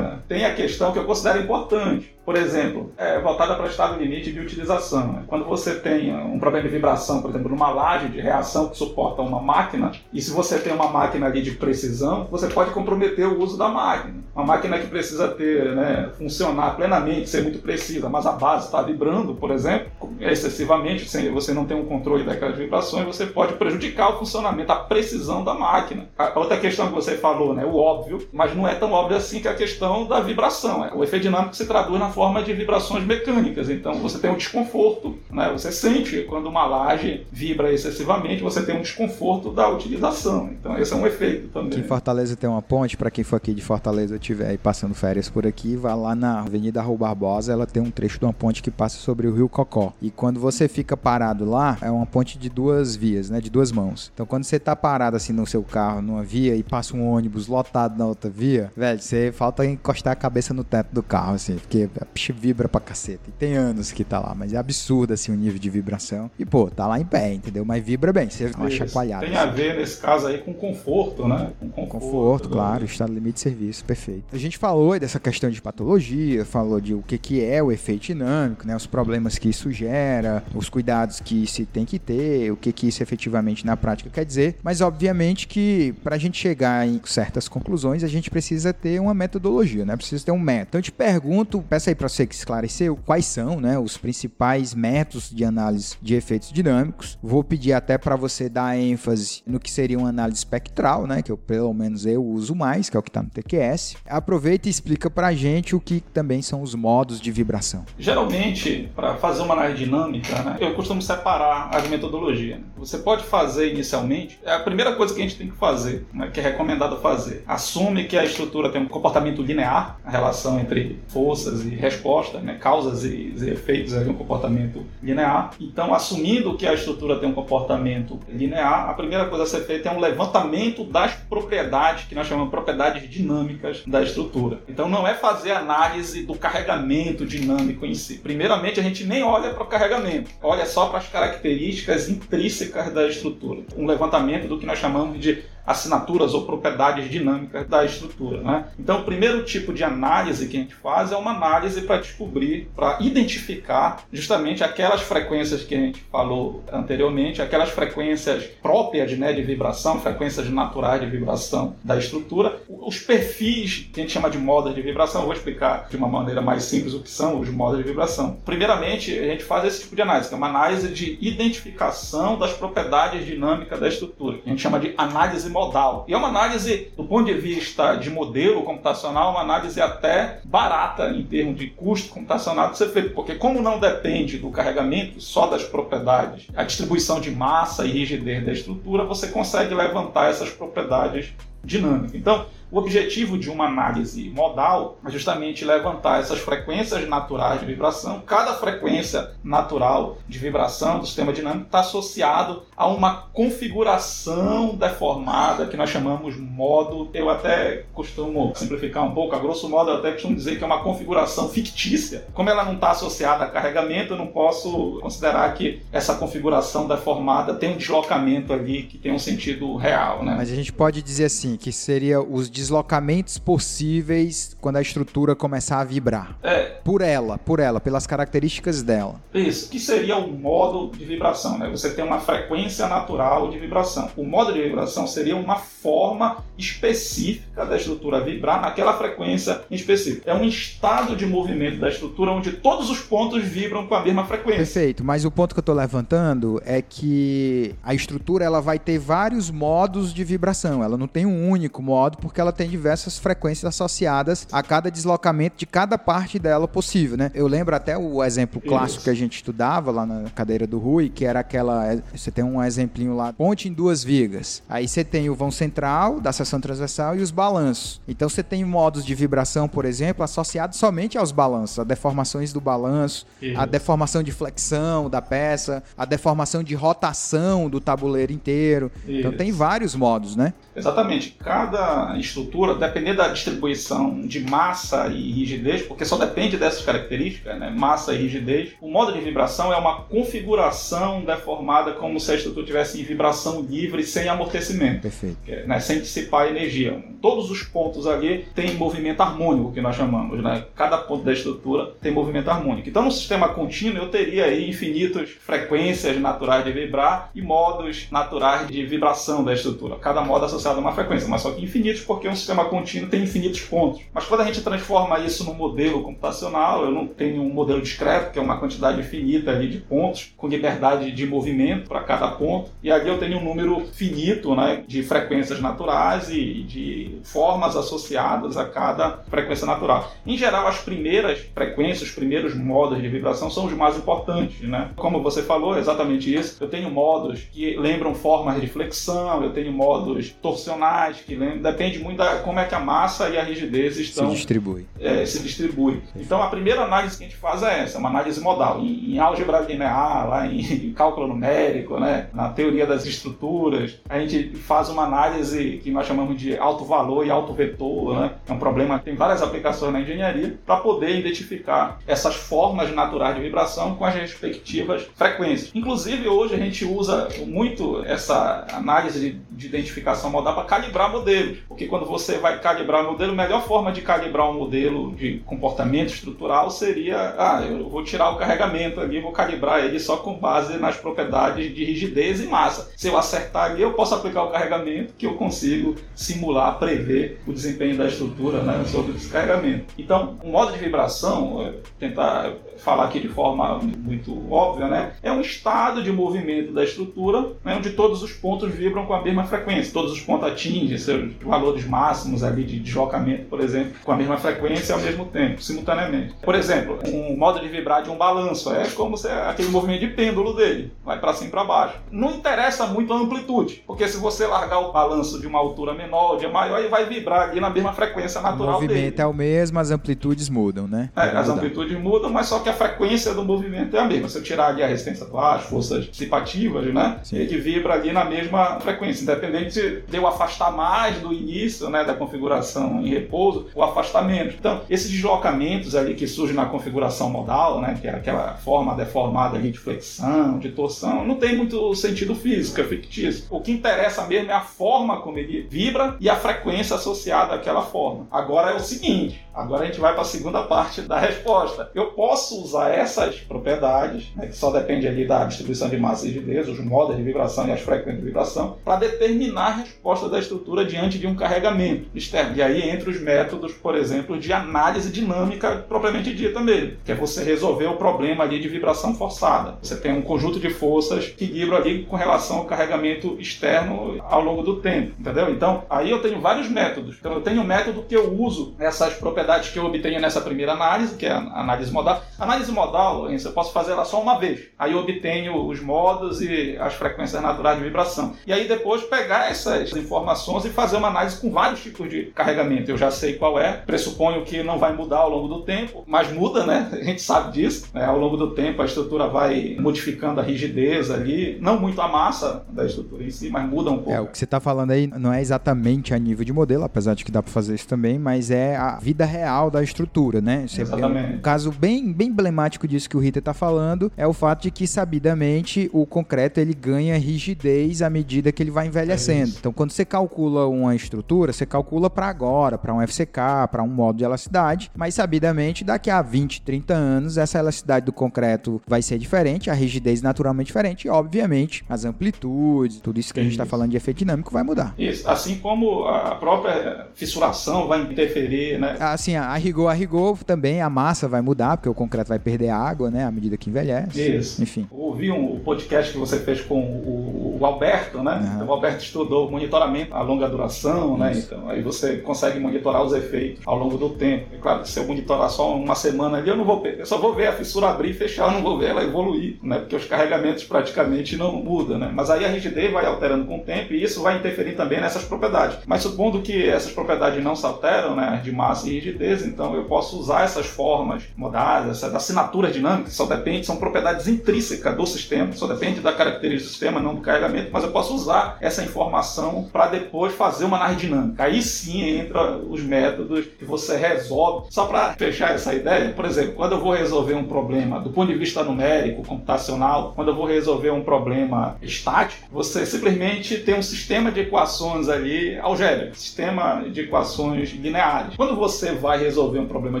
Né? Tem a questão que eu considero importante por exemplo, é voltada para estado limite de utilização. Né? Quando você tem um problema de vibração, por exemplo, numa laje de reação que suporta uma máquina, e se você tem uma máquina ali de precisão, você pode comprometer o uso da máquina. Uma máquina que precisa ter, né, funcionar plenamente, ser muito precisa, mas a base está vibrando, por exemplo, excessivamente, sem você não tem um controle daquelas vibrações, você pode prejudicar o funcionamento, a precisão da máquina. A outra questão que você falou, né, o óbvio, mas não é tão óbvio assim que a questão da vibração. O efeito dinâmico se traduz na forma de vibrações mecânicas. Então você tem um desconforto, né? Você sente quando uma laje vibra excessivamente, você tem um desconforto da utilização. Então esse é um efeito também. Aqui em Fortaleza tem uma ponte, para quem for aqui de Fortaleza tiver aí passando férias por aqui, vá lá na Avenida Rua Barbosa, ela tem um trecho de uma ponte que passa sobre o Rio Cocó. E quando você fica parado lá, é uma ponte de duas vias, né? De duas mãos. Então quando você tá parado assim no seu carro, numa via, e passa um ônibus lotado na outra via, velho, você falta encostar a cabeça no teto do carro, assim, porque bicho vibra pra caceta. E tem anos que tá lá, mas é absurdo assim o nível de vibração. E pô, tá lá em pé, entendeu? Mas vibra bem, você uma chacoalhada. Tem a assim. ver nesse caso aí com conforto, né? Com conforto, conforto claro, estado limite de serviço, perfeito. A gente falou dessa questão de patologia, falou de o que, que é o efeito dinâmico, né? Os problemas que isso gera, os cuidados que se tem que ter, o que, que isso efetivamente na prática quer dizer. Mas obviamente que pra gente chegar em certas conclusões, a gente precisa ter uma metodologia, né? Precisa ter um método. Então eu te pergunto, peça aí para você que esclareceu quais são né, os principais métodos de análise de efeitos dinâmicos. Vou pedir até para você dar ênfase no que seria uma análise espectral, né, que eu, pelo menos eu uso mais, que é o que está no TQS. Aproveita e explica para a gente o que também são os modos de vibração. Geralmente, para fazer uma análise dinâmica, né, eu costumo separar as metodologias. Você pode fazer inicialmente, é a primeira coisa que a gente tem que fazer, né, que é recomendado fazer. Assume que a estrutura tem um comportamento linear, a relação entre forças e resposta, né, causas e, efeitos de um comportamento linear. Então, assumindo que a estrutura tem um comportamento linear, a primeira coisa a ser feita é um levantamento das propriedades, que nós chamamos de propriedades dinâmicas da estrutura. Então, não é fazer análise do carregamento dinâmico em si. Primeiramente, a gente nem olha para o carregamento, olha só para as características intrínsecas da estrutura. Um levantamento do que nós chamamos de assinaturas ou propriedades dinâmicas da estrutura. Né? Então, o primeiro tipo de análise que a gente faz é uma análise para descobrir, para identificar justamente aquelas frequências que a gente falou anteriormente, aquelas frequências próprias né, de vibração, frequências naturais de vibração da estrutura, os perfis que a gente chama de modas de vibração. Eu vou explicar de uma maneira mais simples o que são os modos de vibração. Primeiramente, a gente faz esse tipo de análise, que é uma análise de identificação das propriedades dinâmicas da estrutura, que a gente chama de análise modal. E é uma análise, do ponto de vista de modelo computacional, uma análise até barata em termos de custo computacional de ser feito, porque como não depende do carregamento, só das propriedades, a distribuição de massa e rigidez da estrutura, você consegue levantar essas propriedades dinâmicas. Então, o objetivo de uma análise modal é justamente levantar essas frequências naturais de vibração. Cada frequência natural de vibração do sistema dinâmico está associado a uma configuração deformada que nós chamamos modo. Eu até costumo simplificar um pouco, a grosso modo eu até costumo dizer que é uma configuração fictícia. Como ela não está associada a carregamento, eu não posso considerar que essa configuração deformada tem um deslocamento ali que tem um sentido real. Né? Mas a gente pode dizer assim que seria os deslocamentos possíveis quando a estrutura começar a vibrar. É. Por ela, por ela, pelas características dela. Isso, que seria o modo de vibração, né? Você tem uma frequência natural de vibração. O modo de vibração seria uma forma específica da estrutura vibrar naquela frequência específica. É um estado de movimento da estrutura onde todos os pontos vibram com a mesma frequência. Perfeito, mas o ponto que eu estou levantando é que a estrutura ela vai ter vários modos de vibração. Ela não tem um único modo porque ela ela tem diversas frequências associadas a cada deslocamento de cada parte dela possível, né? Eu lembro até o exemplo clássico Isso. que a gente estudava lá na cadeira do Rui, que era aquela. Você tem um exemplinho lá, ponte em duas vigas. Aí você tem o vão central da seção transversal e os balanços. Então você tem modos de vibração, por exemplo, associados somente aos balanços, a deformações do balanço, Isso. a deformação de flexão da peça, a deformação de rotação do tabuleiro inteiro. Isso. Então tem vários modos, né? Exatamente. Cada estrutura, dependendo da distribuição de massa e rigidez, porque só depende dessas características, né? massa e rigidez, o modo de vibração é uma configuração deformada como se a estrutura tivesse em vibração livre, sem amortecimento, Perfeito. Né? sem dissipar energia. Todos os pontos ali têm movimento harmônico, que nós chamamos. Né? Cada ponto da estrutura tem movimento harmônico. Então, no sistema contínuo, eu teria aí infinitas frequências naturais de vibrar e modos naturais de vibração da estrutura. Cada modo associado a uma frequência, mas só que infinitos porque um sistema contínuo tem infinitos pontos. Mas quando a gente transforma isso num modelo computacional, eu não tenho um modelo discreto, que é uma quantidade infinita ali de pontos, com liberdade de movimento para cada ponto, e ali eu tenho um número finito né, de frequências naturais e de formas associadas a cada frequência natural. Em geral, as primeiras frequências, os primeiros modos de vibração são os mais importantes. Né? Como você falou, é exatamente isso. Eu tenho modos que lembram formas de flexão, eu tenho modos torsionais que lembram, depende muito da como é que a massa e a rigidez estão se distribui. É, se distribui. Então a primeira análise que a gente faz é essa, uma análise modal em, em álgebra linear, lá em, em, cálculo numérico, né, na teoria das estruturas, a gente faz uma análise que nós chamamos de alto valor e alto vetor, né? É um problema tem várias aplicações na engenharia para poder identificar essas formas naturais de vibração com as respectivas frequências. Inclusive hoje a gente usa muito essa análise de, de identificação modal para calibrar modelos, porque quando você vai calibrar o modelo, a melhor forma de calibrar um modelo de comportamento estrutural seria, ah, eu vou tirar o carregamento ali, vou calibrar ele só com base nas propriedades de rigidez e massa. Se eu acertar ali, eu posso aplicar o carregamento que eu consigo simular, prever o desempenho da estrutura né, sobre esse carregamento. Então, o modo de vibração, tentar falar aqui de forma muito óbvia, né, é um estado de movimento da estrutura né, onde todos os pontos vibram com a mesma frequência, todos os pontos atingem seus valores máximos ali de deslocamento, por exemplo, com a mesma frequência ao mesmo tempo, simultaneamente. Por exemplo, um modo de vibrar de um balanço é como se aquele movimento de pêndulo dele, vai para cima e para baixo. Não interessa muito a amplitude, porque se você largar o balanço de uma altura menor ou de maior, ele vai vibrar ali na mesma frequência natural dele. O movimento dele. é o mesmo, as amplitudes mudam, né? É, as amplitudes mudam, mas só que a frequência do movimento é a mesma. Se eu tirar ali a resistência ar, as forças dissipativas, né? Sim. Ele vibra ali na mesma frequência, independente de eu afastar mais do início, né, da configuração em repouso, o afastamento. Então, esses deslocamentos ali que surgem na configuração modal, né, que é aquela forma deformada ali de flexão, de torção, não tem muito sentido físico, é fictício. O que interessa mesmo é a forma como ele vibra e a frequência associada àquela forma. Agora é o seguinte, Agora a gente vai para a segunda parte da resposta. Eu posso usar essas propriedades, né, que só depende ali da distribuição de massa e rigidez, os modos de vibração e as frequências de vibração, para determinar a resposta da estrutura diante de um carregamento externo. E aí entra os métodos, por exemplo, de análise dinâmica propriamente dita mesmo, que é você resolver o problema ali de vibração forçada. Você tem um conjunto de forças que vibram ali com relação ao carregamento externo ao longo do tempo, entendeu? Então, aí eu tenho vários métodos. Então, eu tenho um método que eu uso essas propriedades que eu obtenho nessa primeira análise, que é a análise modal. Análise modal, eu posso fazer ela só uma vez. Aí eu obtenho os modos e as frequências naturais de vibração. E aí depois pegar essas informações e fazer uma análise com vários tipos de carregamento. Eu já sei qual é, pressuponho que não vai mudar ao longo do tempo, mas muda, né? A gente sabe disso. Né? Ao longo do tempo a estrutura vai modificando a rigidez ali, não muito a massa da estrutura em si, mas muda um pouco. É, o que você está falando aí não é exatamente a nível de modelo, apesar de que dá para fazer isso também, mas é a vida real da estrutura, né? Você Exatamente. Um caso bem, bem emblemático disso que o Rita está falando é o fato de que, sabidamente, o concreto ele ganha rigidez à medida que ele vai envelhecendo. É então, quando você calcula uma estrutura, você calcula para agora, para um FCK, para um modo de elasticidade, mas sabidamente, daqui a 20, 30 anos, essa elasticidade do concreto vai ser diferente, a rigidez naturalmente diferente e, obviamente, as amplitudes, tudo isso que a gente está falando de efeito dinâmico vai mudar. Isso, assim como a própria fissuração vai interferir, né? A rigor, a rigor também a massa vai mudar, porque o concreto vai perder água, né, à medida que envelhece. Isso. Enfim. Ouvi um podcast que você fez com o, o Alberto, né? Uhum. Então, o Alberto estudou monitoramento a longa duração, né? Então, aí você consegue monitorar os efeitos ao longo do tempo. É claro se eu monitorar só uma semana ali, eu não vou eu só vou ver a fissura abrir e fechar, eu não vou ver ela evoluir, né? Porque os carregamentos praticamente não mudam, né? Mas aí a rigidez vai alterando com o tempo e isso vai interferir também nessas propriedades. Mas supondo que essas propriedades não se alteram, né? De massa e rigidez, então eu posso usar essas formas modais, essas assinaturas dinâmicas, só depende, são propriedades intrínsecas do sistema, só depende da característica do sistema, não do carregamento, mas eu posso usar essa informação para depois fazer uma análise dinâmica. Aí sim entra os métodos que você resolve. Só para fechar essa ideia, por exemplo, quando eu vou resolver um problema do ponto de vista numérico, computacional, quando eu vou resolver um problema estático, você simplesmente tem um sistema de equações ali algébrico, sistema de equações lineares. Quando você vai resolver um problema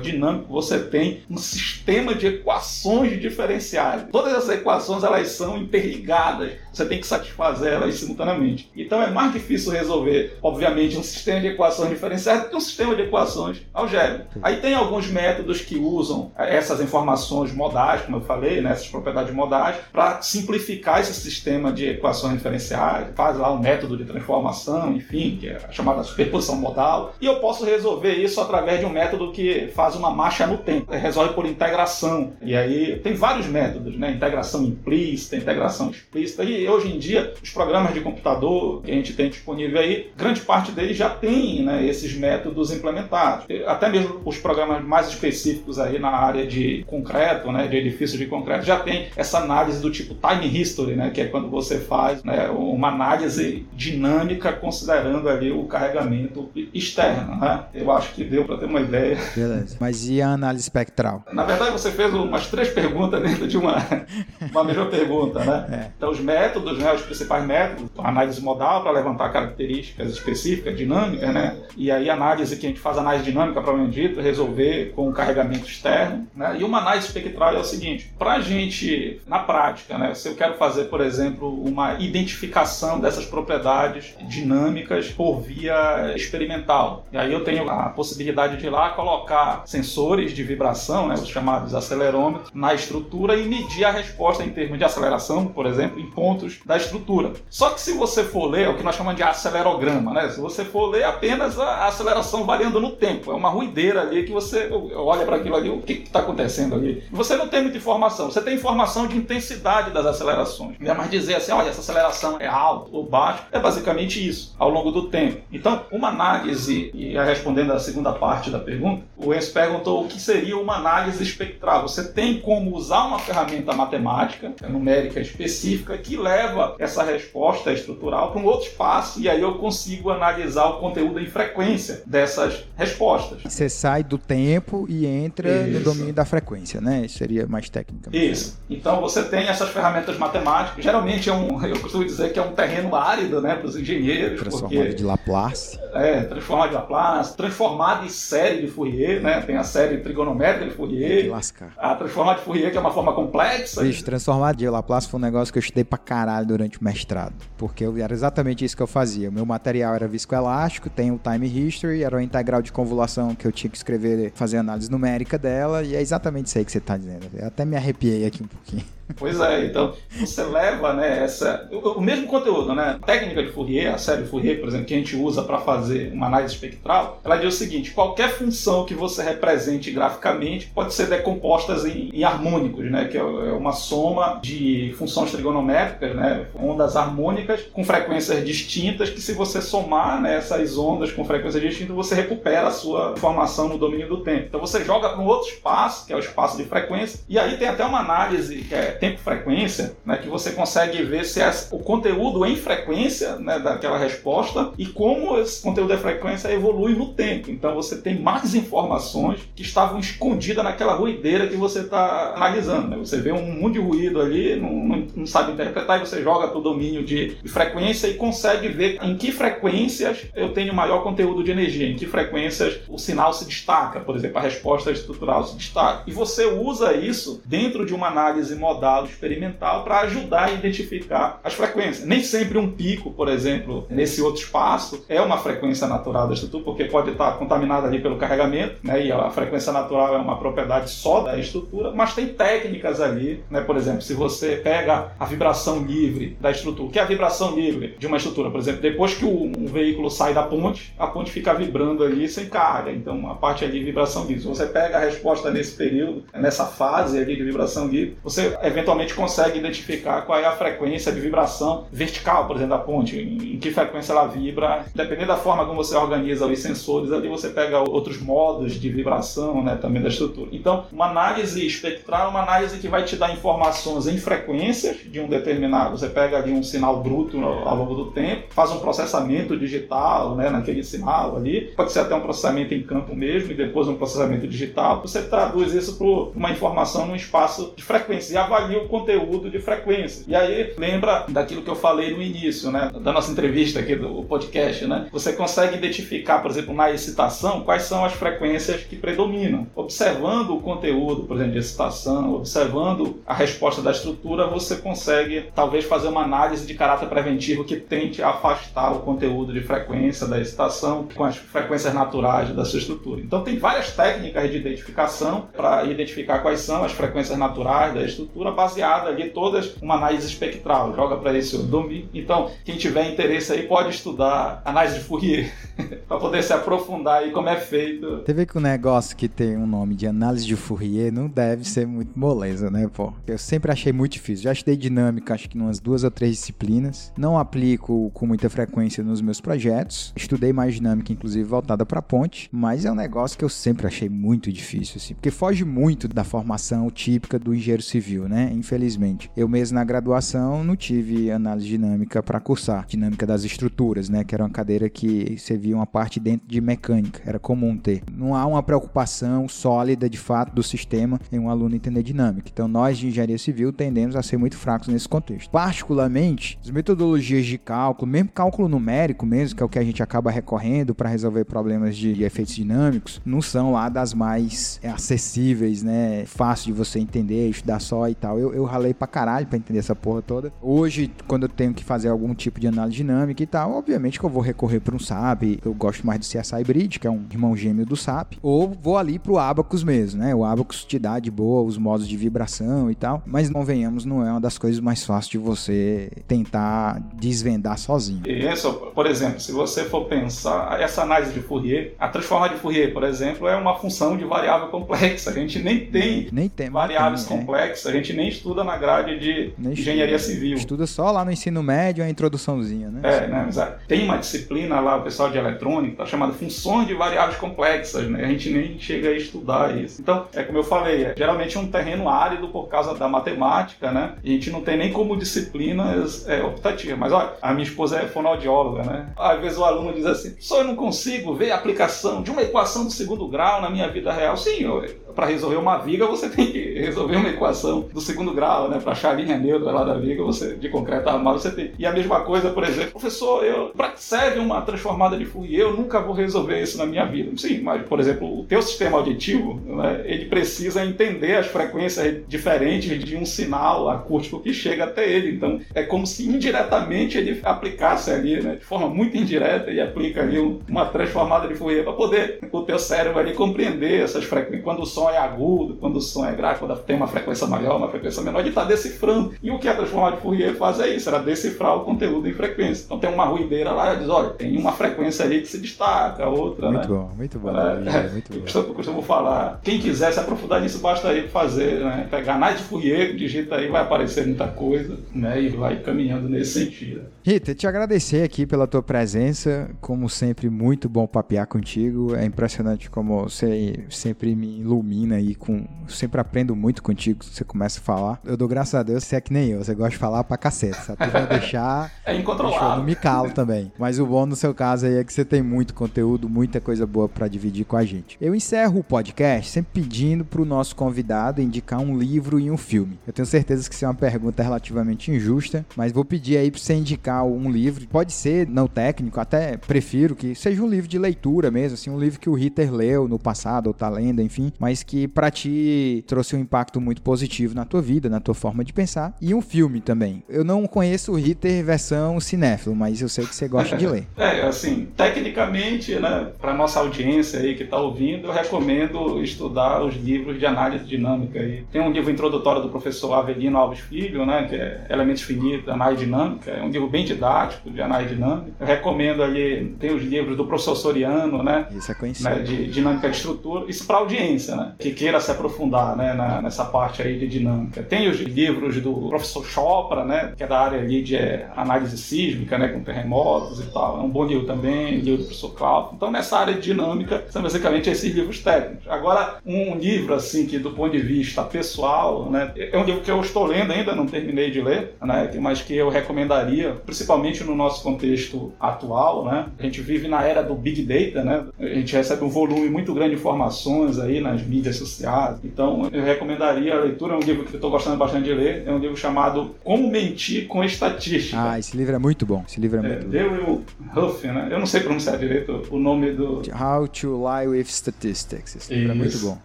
dinâmico, você tem um sistema de equações diferenciais. Todas essas equações elas são interligadas. Você tem que satisfazer elas simultaneamente. Então é mais difícil resolver, obviamente, um sistema de equações diferenciais do que um sistema de equações algébrico. Aí tem alguns métodos que usam essas informações modais, como eu falei, né, essas propriedades modais, para simplificar esse sistema de equações diferenciais. Faz lá um método de transformação, enfim, que é a chamada superposição modal. E eu posso resolver isso através de um método que faz uma marcha no tempo, resolve por integração. E aí tem vários métodos, né? Integração implícita, integração explícita. E hoje em dia, os programas de computador que a gente tem disponível aí, grande parte deles já tem né, esses métodos implementados. Até mesmo os programas mais específicos aí na área de concreto, né, de edifícios de concreto, já tem essa análise do tipo time history, né, que é quando você faz né, uma análise dinâmica considerando ali o carregamento externo. Né? Eu acho que deu para ter uma ideia. Beleza. Mas e a análise espectral? Na verdade, você fez umas três perguntas dentro de uma, uma mesma pergunta, né? É. Então, os métodos, né, os principais métodos, análise modal para levantar características específicas, dinâmicas, né? E aí análise que a gente faz análise dinâmica, provavelmente dito, resolver com carregamento externo, né? E uma análise espectral é o seguinte, para a gente, na prática, né, se eu quero fazer, por exemplo, uma identificação dessas propriedades dinâmicas por via experimental, e aí eu tenho a possibilidade de ir lá colocar sensores de vibração, né, os chamados acelerômetros, na estrutura e medir a resposta em termos de aceleração, por exemplo, em pontos da estrutura. Só que se você for ler, é o que nós chamamos de acelerograma, né? Se você for ler apenas a aceleração variando no tempo, é uma ruideira ali que você olha para aquilo ali, o que está acontecendo ali. Você não tem muita informação, você tem informação de intensidade das acelerações. Não é mais dizer assim, olha, essa aceleração é alta ou baixa, é basicamente isso, ao longo do tempo. Então, uma análise, e respondendo a segunda parte da pergunta, o Enzo perguntou o que seria uma análise espectral. Você tem como usar uma ferramenta matemática, numérica específica, que leva essa resposta estrutural para um outro espaço e aí eu consigo analisar o conteúdo em frequência dessas respostas. Você sai do tempo e entra Isso. no domínio da frequência, né? Seria mais técnica. Isso. Então você tem essas ferramentas matemáticas. Geralmente é um, eu costumo dizer que é um terreno árido, né, para os engenheiros. Transformado porque, de Laplace. É, transformado de Laplace, transformado em série de Fourier, né? Tem a série trigonométrica de Fourier. lascar. A transformada de Fourier que é uma forma complexa. Bicho, transformado de Laplace foi um negócio que eu estudei pra caralho durante o mestrado, porque eu, era exatamente isso que eu fazia. O meu material era viscoelástico, tem o time history, era uma integral de convolução que eu tinha que escrever, fazer análise numérica dela, e é exatamente isso aí que você está dizendo. Eu até me arrepiei aqui um pouquinho. Pois é, então você leva né, essa, o, o, mesmo conteúdo, né? A técnica de Fourier, a série Fourier, por exemplo, que a gente usa para fazer uma análise espectral, ela diz o seguinte: qualquer função que você represente graficamente pode ser decomposta em, em harmônicos, né? Que é, é uma soma de funções trigonométricas, né? Ondas harmônicas com frequências distintas, que se você somar né, essas ondas com frequências distintas, você recupera a sua informação no domínio do tempo. Então você joga para um outro espaço, que é o espaço de frequência, e aí tem até uma análise que é tempo-frequência, né, que você consegue ver se é o conteúdo em frequência né, daquela resposta e como esse conteúdo em frequência evolui no tempo. Então você tem mais informações que estavam escondidas naquela ruideira que você está analisando. Né? Você vê um monte de ruído ali, não, não, não sabe interpretar, você joga para o domínio de, de frequência e consegue ver em que frequências eu tenho maior conteúdo de energia, em que frequências o sinal se destaca, por exemplo, a resposta estrutural se destaca. E você usa isso dentro de uma análise modal experimental para ajudar a identificar as frequências. Nem sempre um pico, por exemplo, nesse outro espaço é uma frequência natural da estrutura, porque pode estar contaminada ali pelo carregamento, né? E a frequência natural é uma propriedade só da estrutura, mas tem técnicas ali, né? Por exemplo, se você pega a vibração livre da estrutura, o que é a vibração livre de uma estrutura, por exemplo, depois que um veículo sai da ponte, a ponte fica vibrando ali sem carga, então a parte ali de vibração livre. Se você pega a resposta nesse período, nessa fase ali de vibração livre, você eventualmente consegue identificar qual é a frequência de vibração vertical, por exemplo, da ponte, em, que frequência ela vibra. Dependendo da forma como você organiza os sensores, ali você pega outros modos de vibração né, também da estrutura. Então, uma análise espectral é uma análise que vai te dar informações em frequências de um determinado. Você pega ali um sinal bruto ao longo do tempo, faz um processamento digital né, naquele sinal ali, pode ser até um processamento em campo mesmo, e depois um processamento digital. Você traduz isso para uma informação num espaço de frequência e avalia o conteúdo de frequência. E aí lembra daquilo que eu falei no início, né, da nossa entrevista aqui do podcast, né? Você consegue identificar, por exemplo, na excitação, quais são as frequências que predominam. Observando o conteúdo, por exemplo, de excitação, observando a resposta da estrutura, você consegue talvez fazer uma análise de caráter preventivo que tente afastar o conteúdo de frequência da excitação com as frequências naturais da sua estrutura. Então tem várias técnicas de identificação para identificar quais são as frequências naturais da estrutura baseada ali, todas uma análise espectral, joga para esse domínio. Então, quem tiver interesse aí pode estudar análise de Fourier para poder se aprofundar aí como é feito. Você vê que o negócio que tem um nome de análise de Fourier não deve ser muito moleza, né, pô? Eu sempre achei muito difícil. Já estudei dinâmica, que em umas duas ou três disciplinas. Não aplico com muita frequência nos meus projetos. Estudei mais dinâmica, inclusive voltada para ponte, mas é um negócio que eu sempre achei muito difícil, assim, porque foge muito da formação típica do engenheiro civil, né? Infelizmente. Eu mesmo na graduação não tive análise dinâmica para cursar, dinâmica das estruturas, né? Que era uma cadeira que servia uma parte dentro de mecânica, era comum ter. Não há uma preocupação sólida de fato do sistema em um aluno entender dinâmica. Então nós de engenharia civil tendemos a ser muito fracos nesse contexto. Particularmente, as metodologias de cálculo, mesmo cálculo numérico mesmo, que é o que a gente acaba recorrendo para resolver problemas de, efeitos dinâmicos, não são lá das mais acessíveis, né? Fácil de você entender, estudar só e tal tal. Eu, eu ralei pra caralho pra entender essa porra toda. Hoje, quando eu tenho que fazer algum tipo de análise dinâmica e tal, obviamente que eu vou recorrer para um SAP. Eu gosto mais do CSI Bridge, que é um irmão gêmeo do SAP. Ou vou ali pro Abacus mesmo, né? O Abacus te dá de boa os modos de vibração e tal. Mas não venhamos, não é uma das coisas mais fáceis de você tentar desvendar sozinho. Isso, por exemplo, se você for pensar, essa análise de Fourier, a transformada de Fourier, por exemplo, é uma função de variável complexa. A gente nem tem, nem tem variáveis tem, é. complexas, a gente nem estuda na grade de nem engenharia estuda, civil. Estuda só lá no ensino médio a introduçãozinha, né? É, né? Exato. Tem uma disciplina lá, o pessoal de eletrônica, chamada funções de variáveis complexas, né? A gente nem chega a estudar isso. Então, é como eu falei, é geralmente um terreno árido por causa da matemática, né? E a gente não tem nem como disciplinas é, optativas. Mas olha, a minha esposa é fonoaudióloga, né? Às vezes o aluno diz assim: só eu não consigo ver a aplicação de uma equação do segundo grau na minha vida real. Sim, para resolver uma viga você tem que resolver uma equação do segundo grau, né? Para achar a linha neutra lá da viga, você de concreto armado você tem. E a mesma coisa, por exemplo, professor, eu para que serve uma transformada de Fourier? Eu nunca vou resolver isso na minha vida. Sim, mas por exemplo, o teu sistema auditivo, né, ele precisa entender as frequências diferentes de um sinal acústico que chega até ele. Então, é como se indiretamente ele aplicasse ali, né, de forma muito indireta, e aplica ali uma transformada de Fourier para poder o teu cérebro ali compreender essas frequências, quando o é agudo, quando o som é grave, quando tem uma frequência maior, uma frequência menor, ele está decifrando. E o que a transformada de Fourier faz é isso, era decifrar o conteúdo em frequência. Então tem uma ruideira lá e diz, olha, tem uma frequência ali que se destaca, outra, muito né? Bom, muito bom, é, muito bom. Eu costumo falar, quem quiser se aprofundar nisso, basta aí fazer, né? Pegar de Fourier, digita aí, vai aparecer muita coisa, né? E vai caminhando nesse sentido. Rita, te agradecer aqui pela tua presença, como sempre, muito bom papear contigo. É impressionante como você sempre me ilumina aí com. Sempre aprendo muito contigo, você começa a falar. Eu dou graças a Deus, você é que nem eu, você gosta de falar pra cacete, sabe? Tu vai deixar. é incontrolável. Eu não me calo também. Mas o bom no seu caso aí é que você tem muito conteúdo, muita coisa boa para dividir com a gente. Eu encerro o podcast sempre pedindo pro nosso convidado indicar um livro e um filme. Eu tenho certeza que isso é uma pergunta relativamente injusta, mas vou pedir aí pra você indicar um livro. Pode ser não técnico, até prefiro que seja um livro de leitura mesmo, assim, um livro que o Ritter leu no passado ou tá lendo, enfim, mas que para ti trouxe um impacto muito positivo na tua vida, na tua forma de pensar. E um filme também. Eu não conheço o Ritter versão cinéfilo, mas eu sei que você gosta de ler. É, assim, tecnicamente, né, para nossa audiência aí que está ouvindo, eu recomendo estudar os livros de análise dinâmica. E tem um livro introdutório do professor Avelino Alves Filho, né, que é Elementos Finitos, Análise Dinâmica. É um livro bem didático de análise dinâmica. Eu recomendo ali, tem os livros do professor Soriano, né, Isso é conhecido. né de dinâmica de estrutura. Isso para audiência, né, que queira se aprofundar, né, na, nessa parte aí de dinâmica. Tem os livros do professor Chopra, né, que é da área ali de é, análise sísmica, né, com terremotos e tal. É um bom livro também, livro do professor Cláudio. Então, nessa área de dinâmica, são basicamente esses livros técnicos. Agora, um livro, assim, que do ponto de vista pessoal, né, é um livro que eu estou lendo ainda, não terminei de ler, né, mas que eu recomendaria, principalmente no nosso contexto atual, né. A gente vive na era do Big Data, né. A gente recebe um volume muito grande de informações aí nas mídias sociais. Então, eu recomendaria a leitura. É um livro que eu estou gostando bastante de ler. É um livro chamado Como Mentir com Estatística. Ah, esse livro é muito bom. Esse livro é, É, muito bom. Daryl Huff, né? Eu não sei pronunciar direito o nome do. How to Lie with Statistics. Esse livro é muito Isso, bom.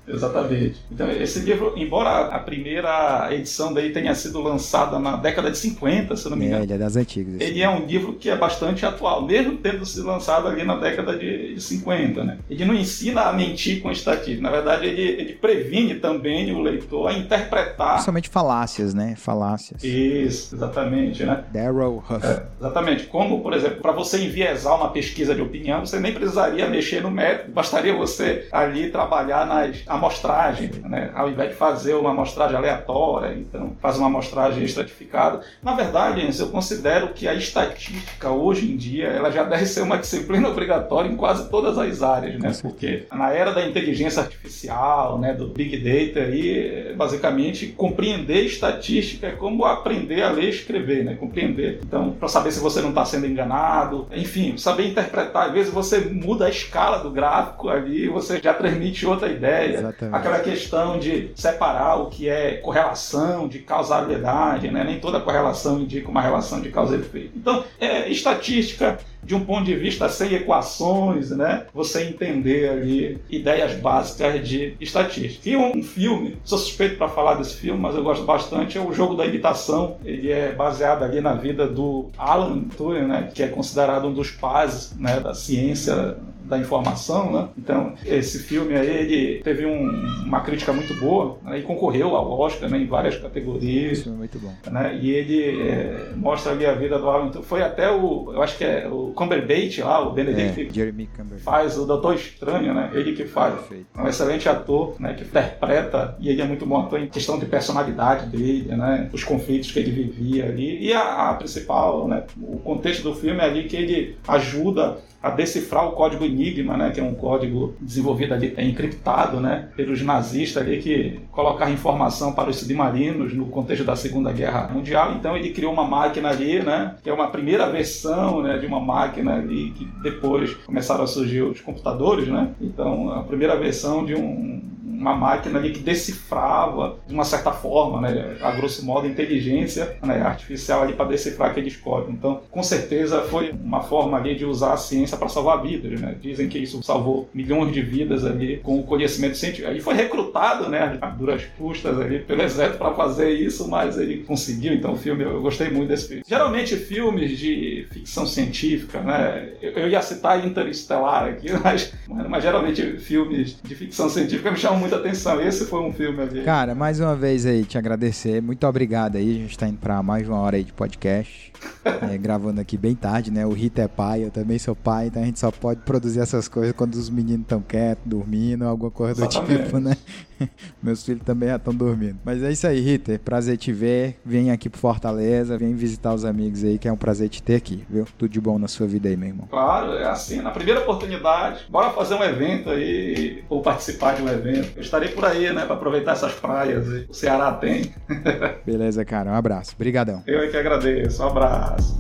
Exatamente. Então, esse livro, embora a primeira edição daí tenha sido lançada na década de 50, se não me É, engano, ele é das antigas. ele é um livro que é bastante atual, mesmo tendo sido lançado ali na década de de 50. Né? Ele não ensina a mentir com estatística. Na verdade, ele, ele previne também o leitor a interpretar. Principalmente falácias, né? Falácias. Isso, exatamente, né? Daryl Huff. É, exatamente. Como, por exemplo, para você enviesar uma pesquisa de opinião, você nem precisaria mexer no método, bastaria você ali trabalhar nas amostragens, né? Ao invés de fazer uma amostragem aleatória, então faz uma amostragem estratificada. Na verdade, eu considero que a estatística hoje em dia ela já deve ser uma disciplina obrigatória em quase todas as áreas, né? Porque na era da inteligência artificial, né, do big data aí, basicamente compreender estatística é como aprender a ler e escrever, né? Compreender. Então, para saber se você não está sendo enganado, enfim, saber interpretar. Às vezes você muda a escala do gráfico ali, e você já transmite outra ideia. Exatamente. Aquela questão de separar o que é correlação de causalidade, né? Nem toda correlação indica uma relação de causa e efeito. Então, é, estatística de um ponto de vista sem equações, né? Você entender ali ideias básicas de estatística. E um filme, sou suspeito para falar desse filme, mas eu gosto bastante, é o Jogo da Imitação. Ele é baseado ali na vida do Alan Turing, né? Que é considerado um dos pais né, da ciência da informação, né? Então, esse filme aí, ele teve um- uma crítica muito boa né? e concorreu ao Oscar né? em várias categorias. Isso é muito bom. Né? E ele é, mostra ali a vida do Alan. Foi até o, eu acho que é o Cumberbatch lá, o Benedict É, Jeremy Cumberbatch. faz o Doutor Estranho, né? Ele que faz. Perfeito. É um excelente ator, né? Que interpreta, e ele é muito bom ator em questão de personalidade dele, né? Os conflitos que ele vivia ali. E a, a principal, né? O contexto do filme é ali que ele ajuda a decifrar o código Enigma, né, que é um código desenvolvido ali, é encriptado, né, pelos nazistas ali que colocaram informação para os submarinos no contexto da Segunda Guerra Mundial. Então ele criou uma máquina ali, né, que é uma primeira versão, né, de uma máquina ali que depois começaram a surgir os computadores, né. Então a primeira versão de um uma máquina ali que decifrava de uma certa forma, né, a grosso modo, inteligência né, artificial ali para decifrar aqueles códigos. Então, com certeza foi uma forma ali de usar a ciência para salvar vidas, né? Dizem que isso salvou milhões de vidas ali com o conhecimento científico. Aí foi recrutado, né, a duras custas ali pelo exército para fazer isso, mas ele conseguiu. Então, o filme eu gostei muito desse filme. Geralmente filmes de ficção científica, né? Eu ia citar Interestelar aqui, mas, mas geralmente filmes de ficção científica me chamam muita atenção. Esse foi um filme ali. Cara, mais uma vez aí, te agradecer. Muito obrigado aí. A gente tá indo pra mais uma hora aí de podcast. é, gravando aqui bem tarde, né? O Rita é pai, eu também sou pai, então a gente só pode produzir essas coisas quando os meninos estão quietos, dormindo, alguma coisa do Exatamente. tipo, né? Meus filhos também já estão dormindo. Mas é isso aí, Rita. Prazer te ver. Vem aqui pro Fortaleza, vem visitar os amigos aí, que é um prazer te ter aqui, viu? Tudo de bom na sua vida aí, meu irmão. Claro, é assim. Na primeira oportunidade, bora fazer um evento aí, ou participar de um evento. Eu estarei por aí, né, pra aproveitar essas praias. O Ceará tem. Beleza, cara. Um abraço. Obrigadão. Eu é que agradeço. Um abraço.